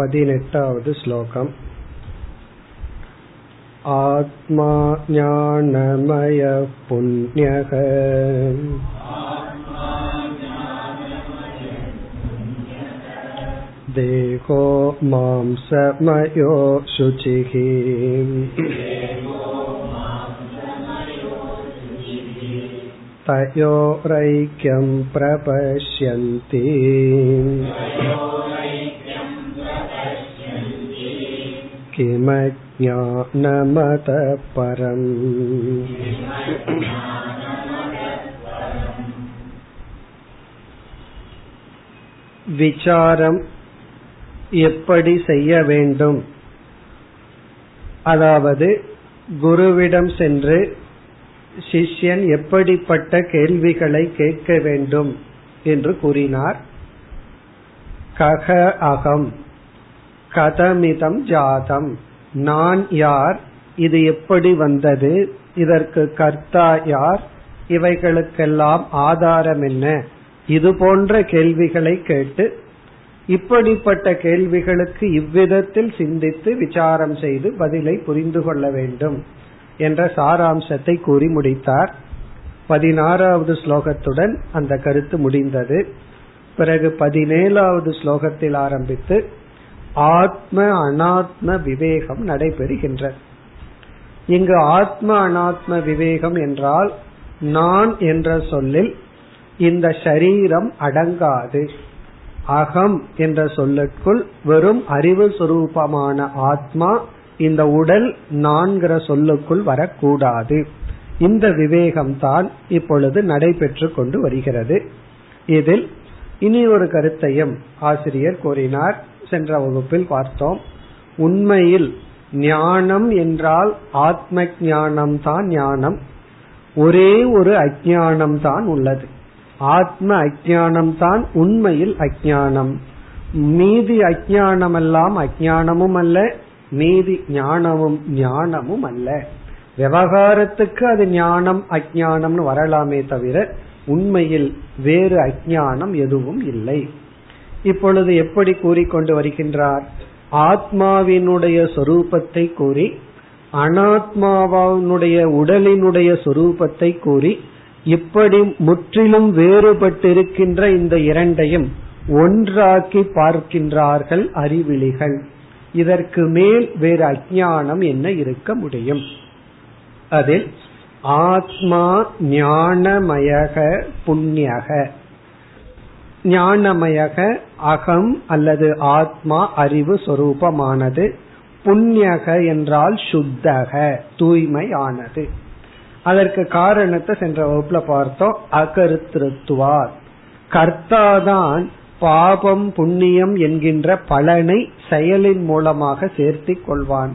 पदिनेटावद् श्लोकम् आत्मा ज्ञानमयः पुण्यः देहो मांसमयो शुचिः तयोरैक्यं प्रपश्यन्ति किमज्ञानमतः परम् விசாரம் எப்படி செய்ய வேண்டும் அதாவது குருவிடம் சென்று சிஷ்யன் எப்படிப்பட்ட கேள்விகளை கேட்க வேண்டும் என்று கூறினார் கக அகம் கதமிதம் ஜாதம். நான் யார்? இது எப்படி வந்தது? இதற்கு கர்த்தா யார்? இவைகளுக்கெல்லாம் ஆதாரம் என்ன? இது போன்ற கேள்விகளை கேட்டு இப்படிப்பட்ட கேள்விகளுக்கு இவ்விதத்தில் சிந்தித்து விசாரம் செய்து பதிலை புரிந்து கொள்ள வேண்டும் என்ற சாராம்சத்தை கூறி முடித்தார். பதினாறாவது ஸ்லோகத்துடன் அந்த கருத்து முடிந்தது. பிறகு பதினேழாவது ஸ்லோகத்தில் ஆரம்பித்து ஆத்ம அனாத்ம விவேகம் நடைபெறுகின்ற. இங்கு ஆத்ம அனாத்ம விவேகம் என்றால் நான் என்ற சொல்லில் இந்த சரீரம் அடங்காது. அகம் என்ற சொல்லுக்குள் வெறும் அறிவு சுரூபமான ஆத்மா இந்த உடல் நான்கிற சொல்லுக்குள் வரக்கூடாது. இந்த விவேகம் தான் இப்பொழுது நடைபெற்று கொண்டு வருகிறது. இதில் இனி ஒரு கருத்தையும் ஆசிரியர் கூறினார். சென்ற வகுப்பில் பார்த்தோம். உண்மையில் ஞானம் என்றால் ஆத்ம ஞானம் தான் ஞானம். ஒரே ஒரு அஜானம் தான் உள்ளது. ஆத்ம அஜானம் தான் உண்மையில் அஜானம் மீதி அஜானம் எல்லாம் அஜானமும் அல்ல மீதி ஞானமும் ஞானமும் அல்ல. விவகாரத்துக்கு அது ஞானம் அஜானம்னு வரலாமே தவிர உண்மையில் வேறு அஜானம் எதுவும் இல்லை. இப்பொழுது எப்படி கூறிக்கொண்டு வருகின்றார்? ஆத்மாவினுடைய சொரூபத்தை கூறி அனாத்மாவினுடைய உடலினுடைய சொரூபத்தை கூறி இப்படி முற்றிலும் வேறுபட்டிருக்கின்ற இந்த இரண்டையும் ஒன்றாக்கி பார்க்கின்றார்கள் அறிவிலிகள். இதற்கு மேல் வேறு அஜானம் என்ன இருக்க முடியும்? அதில் ஆத்மா ஞானமயக புண்ணியக. ஞானமயக அகம் அல்லது ஆத்மா அறிவு சொரூபமானது புண்ணியக என்றால் சுத்தக தூய்மையானது. அதற்கு காரணத்தை சென்ற வகுப்புல பார்த்தோம் அகருத்திருத்துவார். கர்த்தாதான் பாபம் புண்ணியம் என்கின்ற பலனை செயலின் மூலமாக சேர்த்தி கொள்வான்.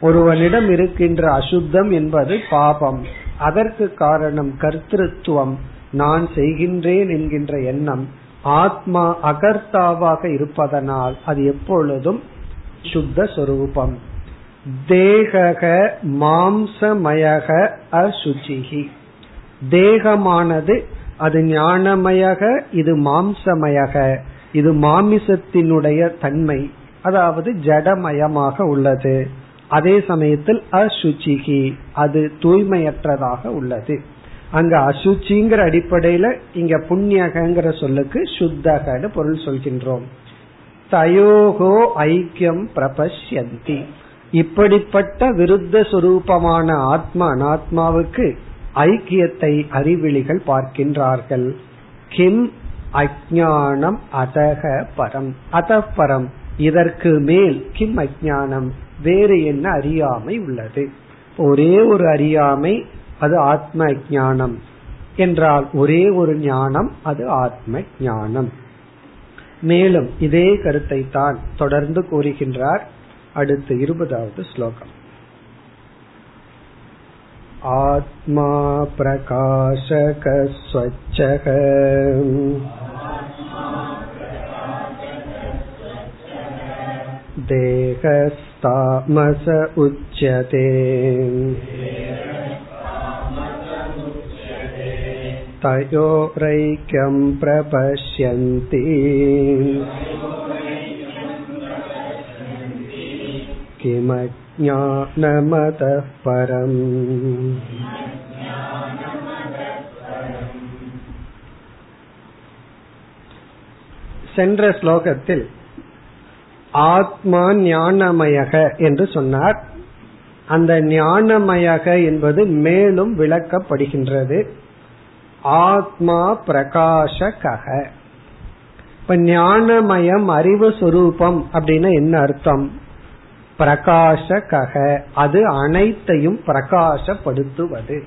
ஒருவனிடம் இருக்கின்ற அசுத்தம் என்பது பாபம். அதற்கு காரணம் கர்த்திருவம் நான் செய்கின்றேன் என்கின்ற எண்ணம். ஆத்மா அகர்த்தாவாக இருப்பதனால் அது எப்பொழுதும் சுத்த சொரூபம். தேகக மாம்சமயக அசுச்சிகி. தேகமானது அது ஞானமயக இது மாம்சமயக. இது மாமிசத்தினுடைய தன்மை. அதாவது ஜடமயமாக உள்ளது. அதே சமயத்தில் அசுச்சிகி அது தூய்மையற்றதாக உள்ளது. அங்க அசுச்சிங்கிற அடிப்படையில இங்க புண்ணியகங்கிற சொல்லுக்கு சுத்தகன்னு பொருள் சொல்கின்றோம். தயோகோ ஐக்கியம் பிரபஷ்யந்தி. இப்படிப்பட்ட விருத்த சுரூபமான ஆத்மா அனாத்மாவுக்கு ஐக்கியத்தை அறிவிழிகள் பார்க்கின்றார்கள். கிம் அஜானம் அதக பரம். அத பரம் இதற்கு மேல் கிம் அஜானம் வேறு என்ன அறியாமை உள்ளது? ஒரே ஒரு அறியாமை அது ஆத்ம அஜானம் என்றால் ஒரே ஒரு ஞானம் அது ஆத்ம ஞானம் மேலும் இதே கருத்தை தான் தொடர்ந்து கூறுகின்றார் அடுத்து இருபதாவது ஸ்லோகம் आत्मा प्रकाशकस्वच्छः देहस्तामस उच्यते तयोरैक्यं प्रपश्यन्ति किमज्ञानमतः परम् சென்ற ஸ்லோகத்தில் ஆத்மா ஞானமயக என்று சொன்னார் அந்த ஞானமயக என்பது மேலும் விளக்கப்படுகின்றது ஆத்மா பிரகாஷக இப்ப ஞானமயம் அறிவு சுரூபம் அப்படின்னா என்ன அர்த்தம்? பிரகாஷக அது அனைத்தையும் பிரகாசப்படுத்துவது.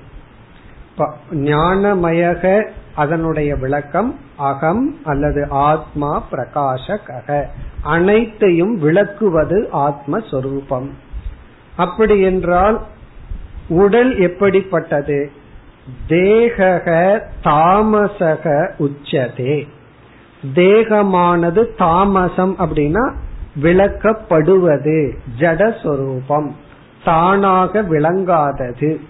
ஞானமயக அதனுடைய விளக்கம் அகம் அல்லது ஆத்மா பிரகாஷக அனைத்தையும் விளக்குவது ஆத்மஸ்வரூபம். அப்படி என்றால் உடல் எப்படிப்பட்டது? தேகக தாமசக உச்சதே. தேகமானது தாமசம் அப்படின்னா விளக்கப்படுவது ஜடஸ்வரூபம். தானாக விளங்காதது.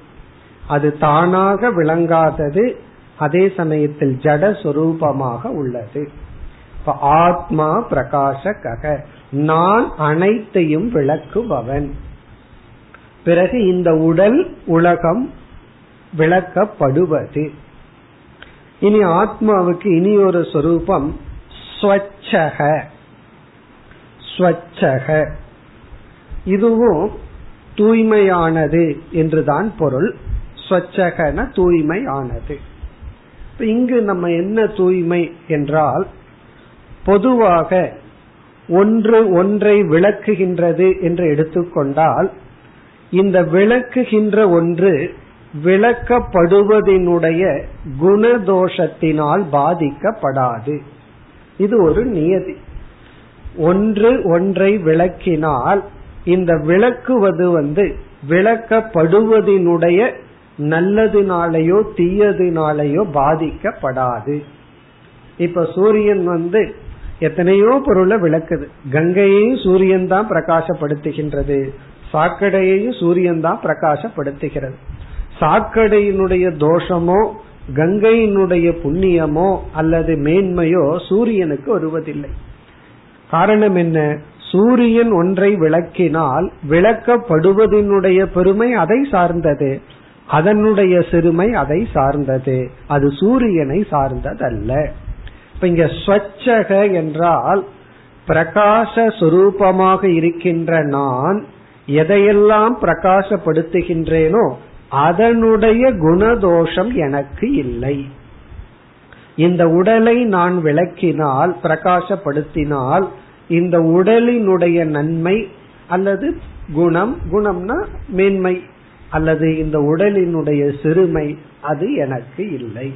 அது தானாக விளங்காதது அதே சமயத்தில் ஜடஸ்வரூபமாக உள்ளது. இப்ப ஆத்மா பிரகாசக நான் அனைத்தையும் விளக்குபவன். பிறகு இந்த உடல் உலகம் விளக்கப்படுவது. இனி ஆத்மாவுக்கு இனி ஒரு சொரூபம் ஸ்வச்சக. ஸ்வச்சக. இதுவும் தூய்மையானது என்றுதான் பொருள். ஸ்வச்சகன தூய்மையானது. இங்கு நம்ம என்ன தூய்மை என்றால் பொதுவாக ஒன்று ஒன்றை விளக்குகின்றது என்று எடுத்துக்கொண்டால் இந்த விளக்குகின்ற ஒன்று விளக்கப்படுவதனுடைய குணதோஷத்தினால் பாதிக்கப்படாது. இது ஒரு நியதி. ஒன்று ஒன்றை விளக்கினால் இந்த விளக்குவது வந்து விளக்கப்படுவதனுடைய நல்லதுனாலேயோ தீயதுனாலேயோ பாதிக்கப்படாது. இப்ப சூரியன் வந்து எத்தனையோ பொருளை விளக்குது. கங்கையையும் சூரியன் தான் பிரகாசப்படுத்துகின்றது. சாக்கடையையும் சூரியன் தான் பிரகாசப்படுத்துகிறது. சாக்கடையினுடைய தோஷமோ கங்கையினுடைய புண்ணியமோ அல்லது மேன்மையோ சூரியனுக்கு வருவதில்லை. காரணம் என்ன? சூரியன் ஒன்றை விளக்கினால் விளக்கப்படுவதனுடைய பெருமை அதை சார்ந்தது. அதனுடைய சிறுமை அதை சார்ந்தது. அது சூரியனை சார்ந்ததல்ல. இப்ப இங்க ஸ்வச்சக என்றால் பிரகாச சுரூபமாக இருக்கின்ற நான் எதையெல்லாம் பிரகாசப்படுத்துகின்றேனோ அதனுடைய குணதோஷம் எனக்கு இல்லை. இந்த உடலை நான் விளக்கினால் பிரகாசப்படுத்தினால் இந்த உடலினுடைய நன்மை அல்லது குணம் குணம்னா மேன்மை அல்லது இந்த உடலினுடைய சிறுமை அது எனக்கு இல்லை.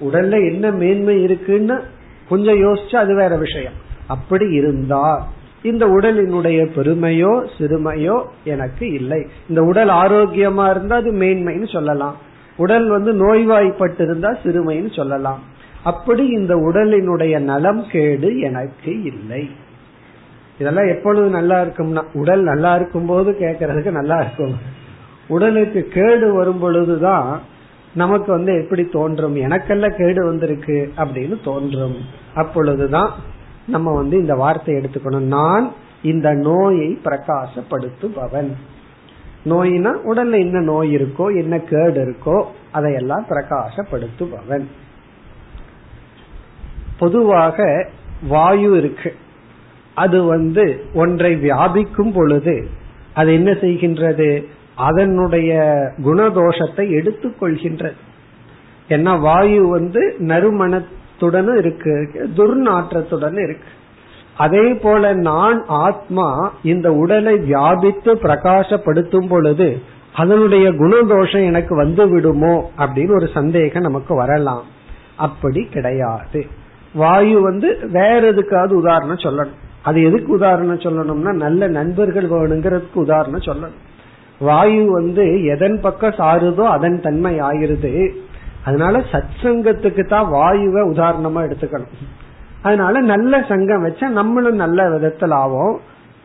உடல்ல என்ன மேன்மை இருக்குன்னு கொஞ்சம் யோசிச்சு அது வேற விஷயம். அப்படி இருந்தால் இந்த உடலினுடைய பெருமையோ சிறுமையோ எனக்கு இல்லை. இந்த உடல் ஆரோக்கியமா இருந்தா அது மேன்மைன்னு சொல்லலாம். உடல் வந்து நோய்வாய்ப்பட்டு இருந்தா சிறுமைன்னு சொல்லலாம். அப்படி இந்த உடலினுடைய நலம் கேடு எனக்கு இல்லை. இதெல்லாம் எப்பொழுது நல்லா இருக்கும்னா உடல் நல்லா இருக்கும் போது கேட்கறதுக்கு நல்லா இருக்கும். உடலுக்கு கேடு வரும் பொழுதுதான் நமக்கு வந்து எப்படி தோன்றும்? எனக்கெல்லாம் கேடு வந்திருக்கு அப்படின்னு தோன்றும். அப்பொழுதுதான் நம்ம வந்து இந்த வார்த்தை எடுத்துக்கணும். நான் இந்த நோயை பிரகாசப்படுத்துபவன். நோயினா உடல்ல என்ன நோய் இருக்கோ என்ன கேடு இருக்கோ அதையெல்லாம் பிரகாசப்படுத்துபவன். பொதுவாக வாயு இருக்கு. அது வந்து ஒன்றை வியாபிக்கும் பொழுது அது என்ன செய்கின்றது? அதனுடைய குணதோஷத்தை எடுத்துக்கொள்கின்றது. ஏன்னா வாயு வந்து நறுமண நறுமணத்துடன் இருக்கு துர்நாற்றத்துடன் இருக்கு. அதே போல நான் ஆத்மா இந்த உடலை வியாபித்து பிரகாசப்படுத்தும் பொழுது அதனுடைய குணதோஷம் எனக்கு வந்து விடுமோ அப்படின்னு ஒரு சந்தேகம் நமக்கு வரலாம். அப்படி கிடையாது. வாயு வந்து வேற எதுக்காவது உதாரணம் சொல்லணும். அது எதுக்கு உதாரணம் சொல்லணும்னா நல்ல நண்பர்கள் வேணுங்கிறதுக்கு உதாரணம் சொல்லணும். வாயு வந்து எதன் பக்கம் சாருதோ அதன் தன்மை ஆயிருது அதனால சத் சங்கத்துக்கு தான் வாயுவை உதாரணமா எடுத்துக்கணும். அதனால நல்ல சங்கம் வச்சா நம்மளும் நல்ல விதத்தில் ஆவோம்.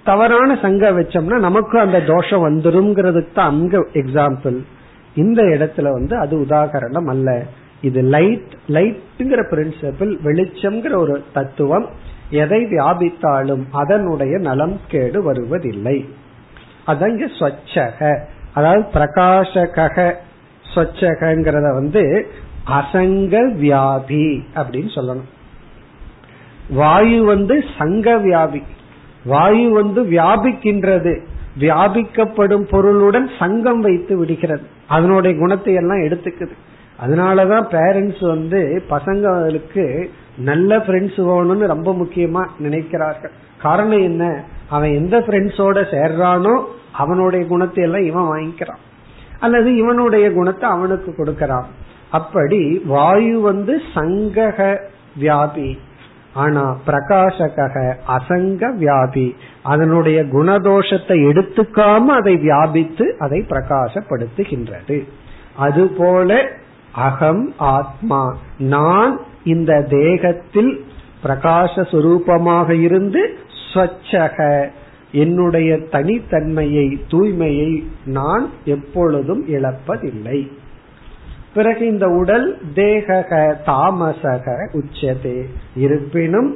தவறான சங்கம் வச்சோம்னா நமக்கும் அந்த தோஷம் வந்துருங்கிறதுக்கு தான் அங்க எக்ஸாம்பிள் இந்த இடத்துல வந்து அது உதாகரணம் அல்ல. இது லைட் லைட்ங்கிற பிரின்சிபிள் வெளிச்சம்ங்கிற ஒரு தத்துவம். எதை வியாபித்தாலும் அதனுடைய நலம் கேடு வருவதில்லை. அதங்க ஸ்வச்சக. அதாவது பிரகாசக ஸ்வச்சகங்கிறத வந்து அசங்க வியாபி அப்படின்னு சொல்லணும். வாயு வந்து சங்க வியாபி வாயு வந்து வியாபிக்கின்றது. வியாபிக்கப்படும் பொருளுடன் சங்கம் வைத்து விடுகிறது. அதனுடைய குணத்தை எல்லாம் எடுத்துக்குது. அதனாலதான் பேரண்ட்ஸ் வந்து பசங்களுக்கு நல்ல ஃப்ரெண்ட்ஸ் வேணும்னு ரொம்ப முக்கியமா நினைக்கிறார்கள். காரணம் என்ன? அவன் எந்த ஃப்ரெண்ட்ஸோட சேர்றானோ அவனுடைய குணத்தை எல்லாம் இவன் வாங்கிக்கிறான். அல்லது இவனுடைய குணத்தை அவனுக்கு கொடுக்கறான். அப்படி வாயு வந்து சங்கக வியாபி ஆனா பிரகாசக அசங்க வியாபி அதனுடைய குணதோஷத்தை எடுத்துக்காம அதை வியாபித்து அதை பிரகாசப்படுத்துகின்றது. அதுபோல அகம் ஆத்மா. நான் இந்த தேகத்தில் பிரகாச சுரூபமாக இருந்து ஸ்வச்சக. என்னுடைய தனித்தன்மையை தூய்மையை நான் எப்பொழுதும் இழப்பதில்லை. பிறகு இந்த உடல் தேகக தாமசக உச்சதே. இருப்பினும்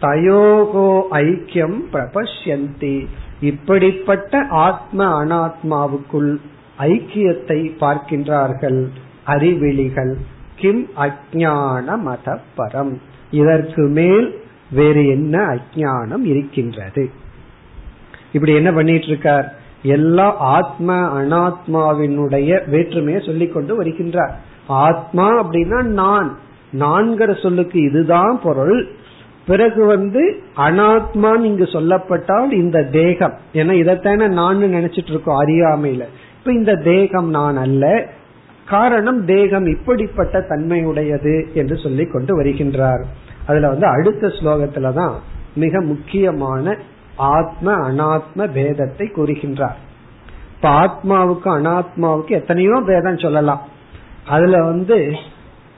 தயோகோ ஐக்கியம் பிரபஷ்யந்தி. இப்படிப்பட்ட ஆத்ம அனாத்மாவுக்குள் ஐக்கியத்தை பார்க்கின்றார்கள் அறிவிழிகள் கிம் அஜான மத பரம் இதற்கு மேல் வேறு என்ன அஜானம் இருக்கின்றது? இப்படி என்ன பண்ணிட்டு இருக்கார் எல்லா ஆத்ம அனாத்மாவினுடைய வேற்றுமையை சொல்லிக் கொண்டு வருகின்றார். ஆத்மா அப்படின்னா நான். நான்கிற சொல்லுக்கு இதுதான் பொருள். பிறகு வந்து அனாத்மான்னு இங்கு சொல்லப்பட்டால் இந்த தேகம். ஏன்னா இதைத்தானே நான் நினைச்சிட்டு இருக்கோம் அறியாமையில. இப்ப இந்த தேகம் நான் அல்ல. காரணம் தேகம் இப்படிப்பட்ட தன்மையுடையது என்று சொல்லி கொண்டு வருகின்றார். அதுல வந்து அடுத்த ஸ்லோகத்துலதான் மிக முக்கியமான ஆத்ம அனாத்ம பேதத்தை கூறுகின்றார். இப்ப ஆத்மாவுக்கு அனாத்மாவுக்கு எத்தனையோ பேதம் சொல்லலாம். அதுல வந்து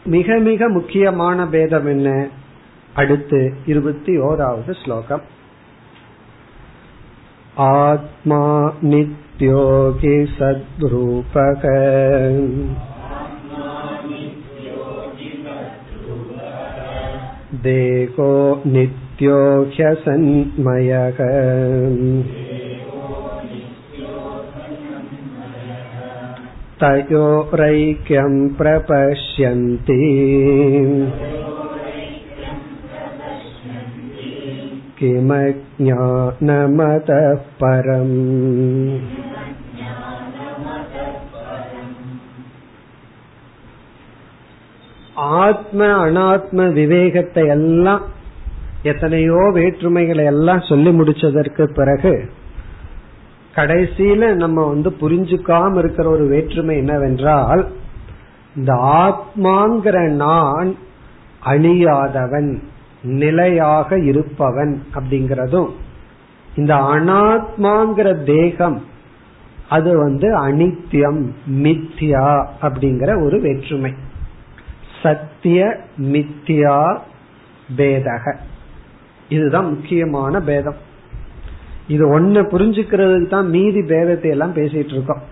மிக மிக முக்கியமான பேதம் என்ன? அடுத்து இருபத்தி ஓராவது ஸ்லோகம். ஆத்மா நித்யோகி சத்ரூபக. தேகோ நித் ह्यसन्मयः तयोरैक्यं प्रपश्यन्ति किमज्ञानमतः परम् ஆத்ம அனாத்ம விவேகத்தை எல்லாம் எத்தனையோ வேற்றுமைகளை எல்லாம் சொல்லி முடிச்சதற்கு பிறகு கடைசியில நம்ம வந்து புரிஞ்சுக்காம இருக்கிற ஒரு வேற்றுமை என்னவென்றால் இந்த ஆத்மாங்கிற நான் அழியாதவன் நிலையாக இருப்பவன் அப்படிங்கிறதும் இந்த அனாத்மாங்கிற தேகம் அது வந்து அனித்யம் மித்யா அப்படிங்கிற ஒரு வேற்றுமை. சத்திய மித்தியா பேதக. இதுதான் முக்கியமான பேதம். இது ஒன்னு புரிஞ்சுக்கிறதுக்கு தான் மீதி பேதத்தை எல்லாம் பேசிட்டு இருக்கோம்.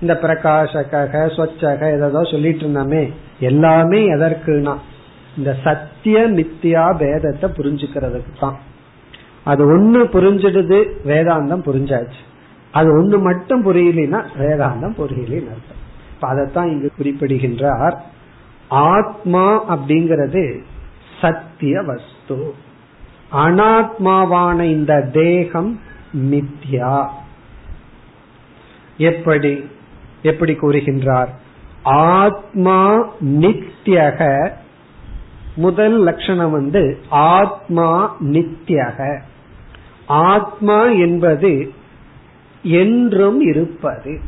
இந்த பிரகாஷக ஸ்வச்சக ஏதோ சொல்லிட்டு இருந்தோமே எல்லாமே எதற்குனா இந்த சத்திய மித்தியா பேதத்தை புரிஞ்சுக்கிறதுக்கு தான். அது ஒண்ணு புரிஞ்சிடுது வேதாந்தம் புரிஞ்சாச்சு. அது ஒண்ணு மட்டும் புரியலனா வேதாந்தம் புரியலன்னு அர்த்தம். இப்ப அதைத்தான் இங்கு குறிப்பிடுகின்றார். ஆத்மா அப்படிங்கிறது சத்திய வஸ்து. அனாத்மாவான இந்த தேகம் மித்யா. எப்படி எப்படி கூறுகின்றார்? ஆத்மா நித்யக. முதல் லட்சணம் வந்து ஆத்மா நித்யக. ஆத்மா என்பது என்றும் இருப்பது.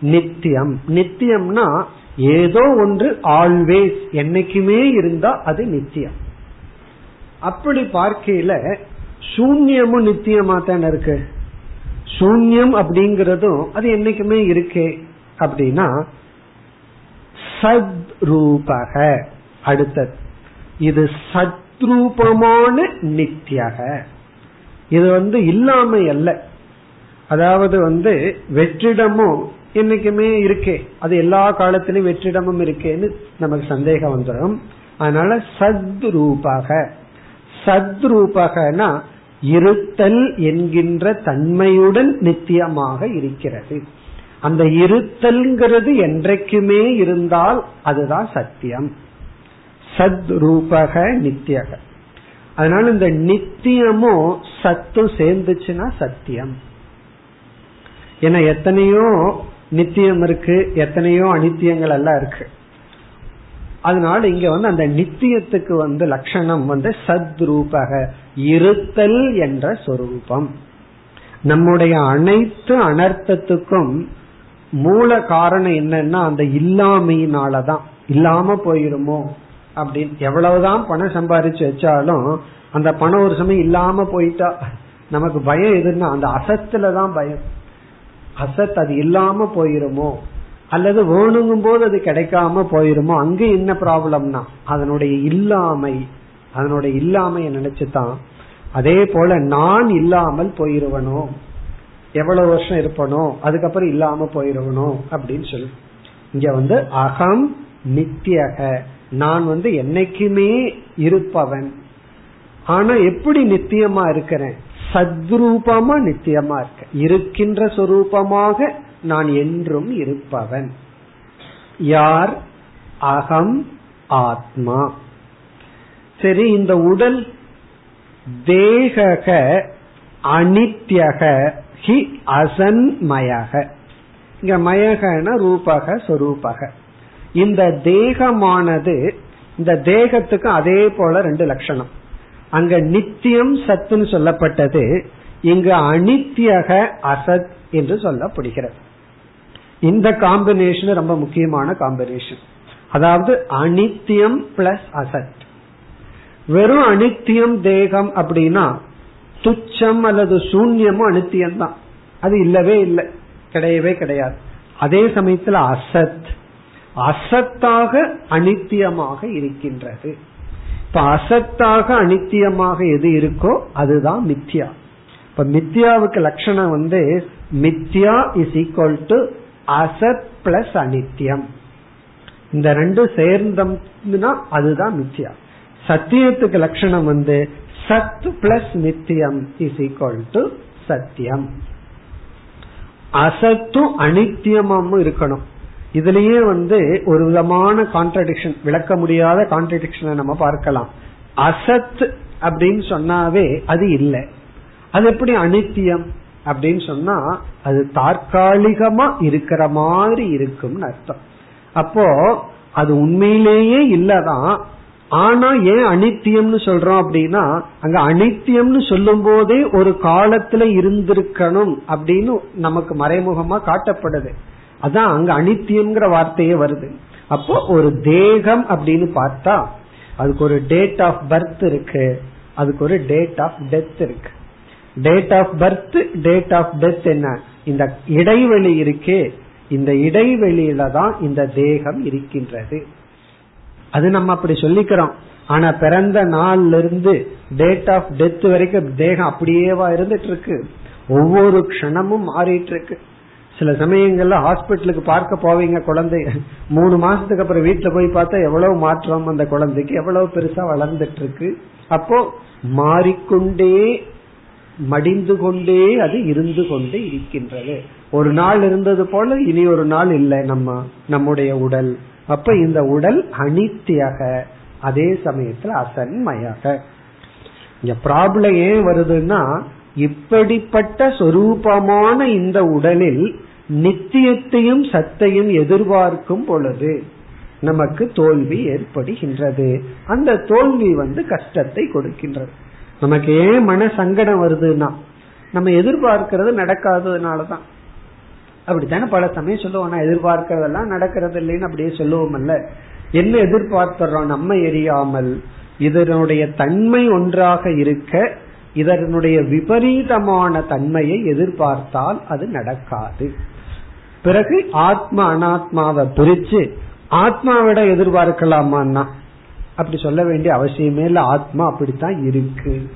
நித்தியம் நித்தியம்னா ஏதோ ஒன்று ஆல்வேஸ் என்னைக்குமே இருந்தா அது நித்தியம் அப்படி பார்க்கையில சூன்யமும் நித்தியமா தானே இருக்கு? சூன்யம் அப்படிங்கறதும் அது என்னைக்குமே இருக்கே. அப்படின்னா சத் ரூபக அடுத்தது இது சத்ரூபமான நித்தியக. இது வந்து இல்லாமை அல்ல. அதாவது வந்து வெற்றிடமும் என்னைக்குமே இருக்கே. அது எல்லா காலத்திலும் வெற்றிடமும் இருக்கேன்னு நமக்கு சந்தேகம் வந்துடும் அதனால சத்ரூபாக. சத்ரூபகனா இருத்தல் என்கின்ற தன்மையுடன் நித்தியமாக இருக்கிறது. அந்த இருத்தல்ங்கிறது என்றைக்குமே இருந்தால் அதுதான் சத்தியம். சத் ரூபக நித்தியக. அதனால இந்த நித்தியமும் சத்தும் சேர்ந்துச்சுன்னா சத்தியம். ஏன்னா எத்தனையோ நித்தியம் இருக்கு எத்தனையோ அனித்தியங்கள் எல்லாம் இருக்கு. அதனால இங்க வந்து அந்த நித்தியத்துக்கு வந்து லட்சணம் வந்து சத்ரூபக இருத்தல் என்ற சொரூபம். நம்முடைய அனைத்து அனர்த்தத்துக்கும் மூல காரணம் என்னன்னா அந்த இல்லாமையினாலதான். இல்லாம போயிருமோ அப்படின்னு. எவ்வளவுதான் பணம் சம்பாதிச்சு வச்சாலும் அந்த பணம் ஒரு சமயம் இல்லாம போயிட்டா நமக்கு பயம் எதுன்னா அந்த அசத்துலதான் பயம். அசத் அது இல்லாம போயிருமோ அல்லது வேணுங்கும் போது அது கிடைக்காம போயிருமோ அங்க என்ன ப்ராப்ளம்னா அதனுடைய இல்லாமை அதனுடைய இல்லாமைய நினைச்சுதான். அதே போல நான் இல்லாமல் போயிருவனோ எவ்வளவு வருஷம் இருப்பனோ அதுக்கப்புறம் இல்லாம போயிருவனோ அப்படின்னு சொல்லு. இங்க வந்து அகம் நித்தியக நான் வந்து என்னைக்குமே இருப்பவன். ஆனா எப்படி நித்தியமா இருக்கிறேன்? சத்ரூபமா நித்தியமா இருக்க. இருக்கின்ற சொரூபமாக நான் என்றும் இருப்பவன். யார்? அகம் ஆத்மா. சரி இந்த உடல் தேகக அனித்யக ஹி அசன்மயக. இங்க மயகன ரூபக சொரூபக. இந்த தேகமானது இந்த தேகத்துக்கு அதே போல ரெண்டு லட்சணம். அங்க நித்தியம் சத்துன்னு சொல்லப்பட்டது இங்கு அனித்தியக அசத் என்று சொல்லப்படுகிறது. இந்த காம்பினேஷன் ரொம்ப முக்கியமான காம்பினேஷன் அதாவது அனித்தியம் பிளஸ் அசத் வெறும் அனித்தியம் தேகம் அப்படின்னா துச்சம் அல்லது சூன்யமும் அனித்தியம் தான் அது இல்லவே இல்லை. கிடையவே கிடையாது. அதே சமயத்துல அசத். அசத்தாக அனித்தியமாக இருக்கின்றது. இப்ப அசத்தாக அனித்தியமாக எது இருக்கோ அதுதான் மித்யா. இப்ப மித்யாவுக்கு லட்சணம் வந்து மித்யா இஸ் ஈக்வல் டு அசத் பிளஸ் அனித்யம். இந்த ரெண்டும் சேர்ந்தம்னா அதுதான் மித்யா. சத்தியத்துக்கு லட்சணம் வந்து சத் பிளஸ் நித்தியம் இஸ் ஈக்வல் டு சத்தியம். அசத்தும் அனித்தியமும் இருக்கணும். இதுலயே வந்து ஒரு விதமான கான்ட்ரடிக்ஷன் விளக்க முடியாத கான்ட்ரடிக்ஷனை நம்ம பார்க்கலாம். அசத் அப்படின்னு சொன்னாவே அது இல்லை. அது எப்படி? அனித்தியம் அப்படின்னு சொன்னா அது தற்காலிகமா இருக்கிற மாதிரி இருக்கும்னு அர்த்தம். அப்போ அது உண்மையிலேயே இல்லதான். ஆனா ஏன் அனித்தியம்னு சொல்றோம் அப்படின்னா அங்க அனித்தியம்னு சொல்லும் போதே ஒரு காலத்துல இருந்திருக்கணும் அப்படின்னு நமக்கு மறைமுகமா காட்டப்படுது. அதான் அங்க அனித்தியம்ங்கிற வார்த்தையே வருது. அப்போ ஒரு தேகம் அப்படின்னு பார்த்தா அதுக்கு ஒரு டேட் ஆஃப் பர்த் இருக்கு. அதுக்கு ஒரு டேட் ஆஃப் டெத் இருக்கு. Date of birth date of death என்ன? இந்த இடைவெளி இருக்கே. இந்த இடைவெளியில தான் இந்த தேகம் இருக்கின்றது. அது நம்ம அப்படி சொல்லிக்கிறோம். ஆனா பிறந்த நாள்ல இருந்து டேட் ஆஃப் டெத் வரைக்கும் தேகம் அப்படியேவா இருந்துட்டு இருக்கு ஒவ்வொரு க்ஷணமும் மாறிட்டு இருக்கு சில சமயங்கள்ல ஹாஸ்பிட்டலுக்கு பார்க்க போவீங்க குழந்தை. மூணு மாசத்துக்கு அப்புறம் வீட்டுல போய் பார்த்தா எவ்வளவு மாற்றம் அந்த குழந்தைக்கு எவ்வளவு பெருசா வளர்ந்துட்டு இருக்கு அப்போ மாறிக்கொண்டே மடிந்து கொண்டே அது இருந்து கொண்டே இருக்கின்றது. ஒரு நாள் இருந்தது போல இனி ஒரு நாள் இல்லை நம்ம நம்முடைய உடல். அப்ப இந்த உடல் அனித்தியாக அதே சமயத்துல அசன்மையாக. இங்க ப்ராப்ளம் ஏன் வருதுன்னா இப்படிப்பட்ட சொரூபமான இந்த உடலில் நித்தியத்தையும் சத்தையும் எதிர்பார்க்கும் பொழுது நமக்கு தோல்வி ஏற்படுகின்றது. அந்த தோல்வி வந்து கஷ்டத்தை கொடுக்கின்றது. நமக்கு ஏன் மன சங்கடம் வருதுன்னா நம்ம எதிர்பார்க்கிறது நடக்காததுனாலதான். அப்படித்தானே பல சமயம் சொல்லுவோம் நான் எதிர்பார்க்கறதெல்லாம் நடக்கிறது இல்லைன்னு அப்படியே சொல்லுவோம்ல என்ன எதிர்பார்த்துறோம் நம்ம எரியாமல் இதனுடைய தன்மை ஒன்றாக இருக்க இதனுடைய விபரீதமான தன்மையை எதிர்பார்த்தால் அது நடக்காது. பிறகு ஆத்ம அனாத்மாவை பிரிச்சு ஆத்மாவிட எதிர்பார்க்கலாமான்னா அப்படி சொல்ல வேண்டிய அவசியமே இல்ல. ஆத்மா அப்படித்தான் இருக்கு.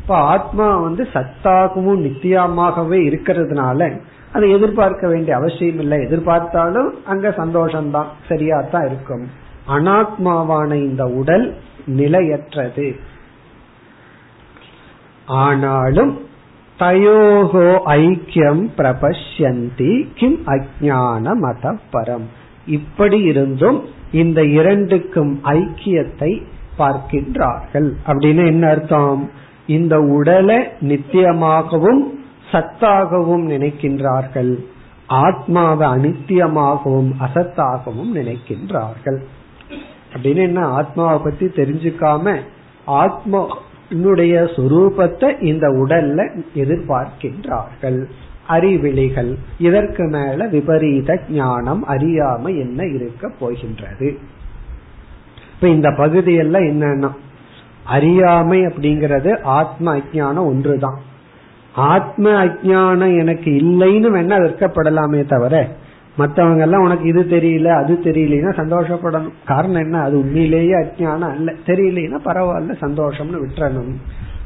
இப்ப ஆத்மா வந்து சத்தாகவும் நித்தியமாகவே இருக்கிறதுனால அதை எதிர்பார்க்க வேண்டிய அவசியம் இல்லை. எதிர்பார்த்தாலும் அங்க சந்தோஷம்தான். சரியா தான் இருக்கும். அனாத்மாவான இந்த உடல் நிலையற்றது. ஆனாலும் தயோகோ ஐக்கியம் பிரபஷ்யந்தி கிம் அஜான மத பரம் இப்படி இருந்தும் இந்த இரண்டுக்கும் ஐக்கியத்தை பார்க்கின்றார்கள். அப்படின்னு என்ன அர்த்தம்? இந்த உடலை நித்தியமாகவும் சத்தாகவும் நினைக்கின்றார்கள். ஆத்மாவை அனித்தியமாகவும் அசத்தாகவும் நினைக்கின்றார்கள். அப்படின்னு என்ன ஆத்மாவை பத்தி தெரிஞ்சுக்காம ஆத்மா என்னுடைய சுரூபத்தை இந்த உடல்ல எதிர்பார்க்கின்றார்கள். அறிவிழிகள் இதற்கு மேல விபரீத ஞானம் அறியாம என்ன இருக்க போகின்றது. இப்ப இந்த பகுதியெல்லாம் என்னன்னா அறியாமை அப்படிங்கறது ஆத்ம அஜானம் ஒன்றுதான். ஆத்ம அஜானம் எனக்கு இல்லைன்னு வேணா விற்கப்படலாமே தவிர மற்றவங்க எல்லாம் உனக்கு இது தெரியல அது தெரியலன்னா சந்தோஷப்படணும். காரணம் என்ன? அது உண்மையிலேயே அஜானம் அல்ல. தெரியலன்னா பரவாயில்ல சந்தோஷம்னு விட்டுறணும்.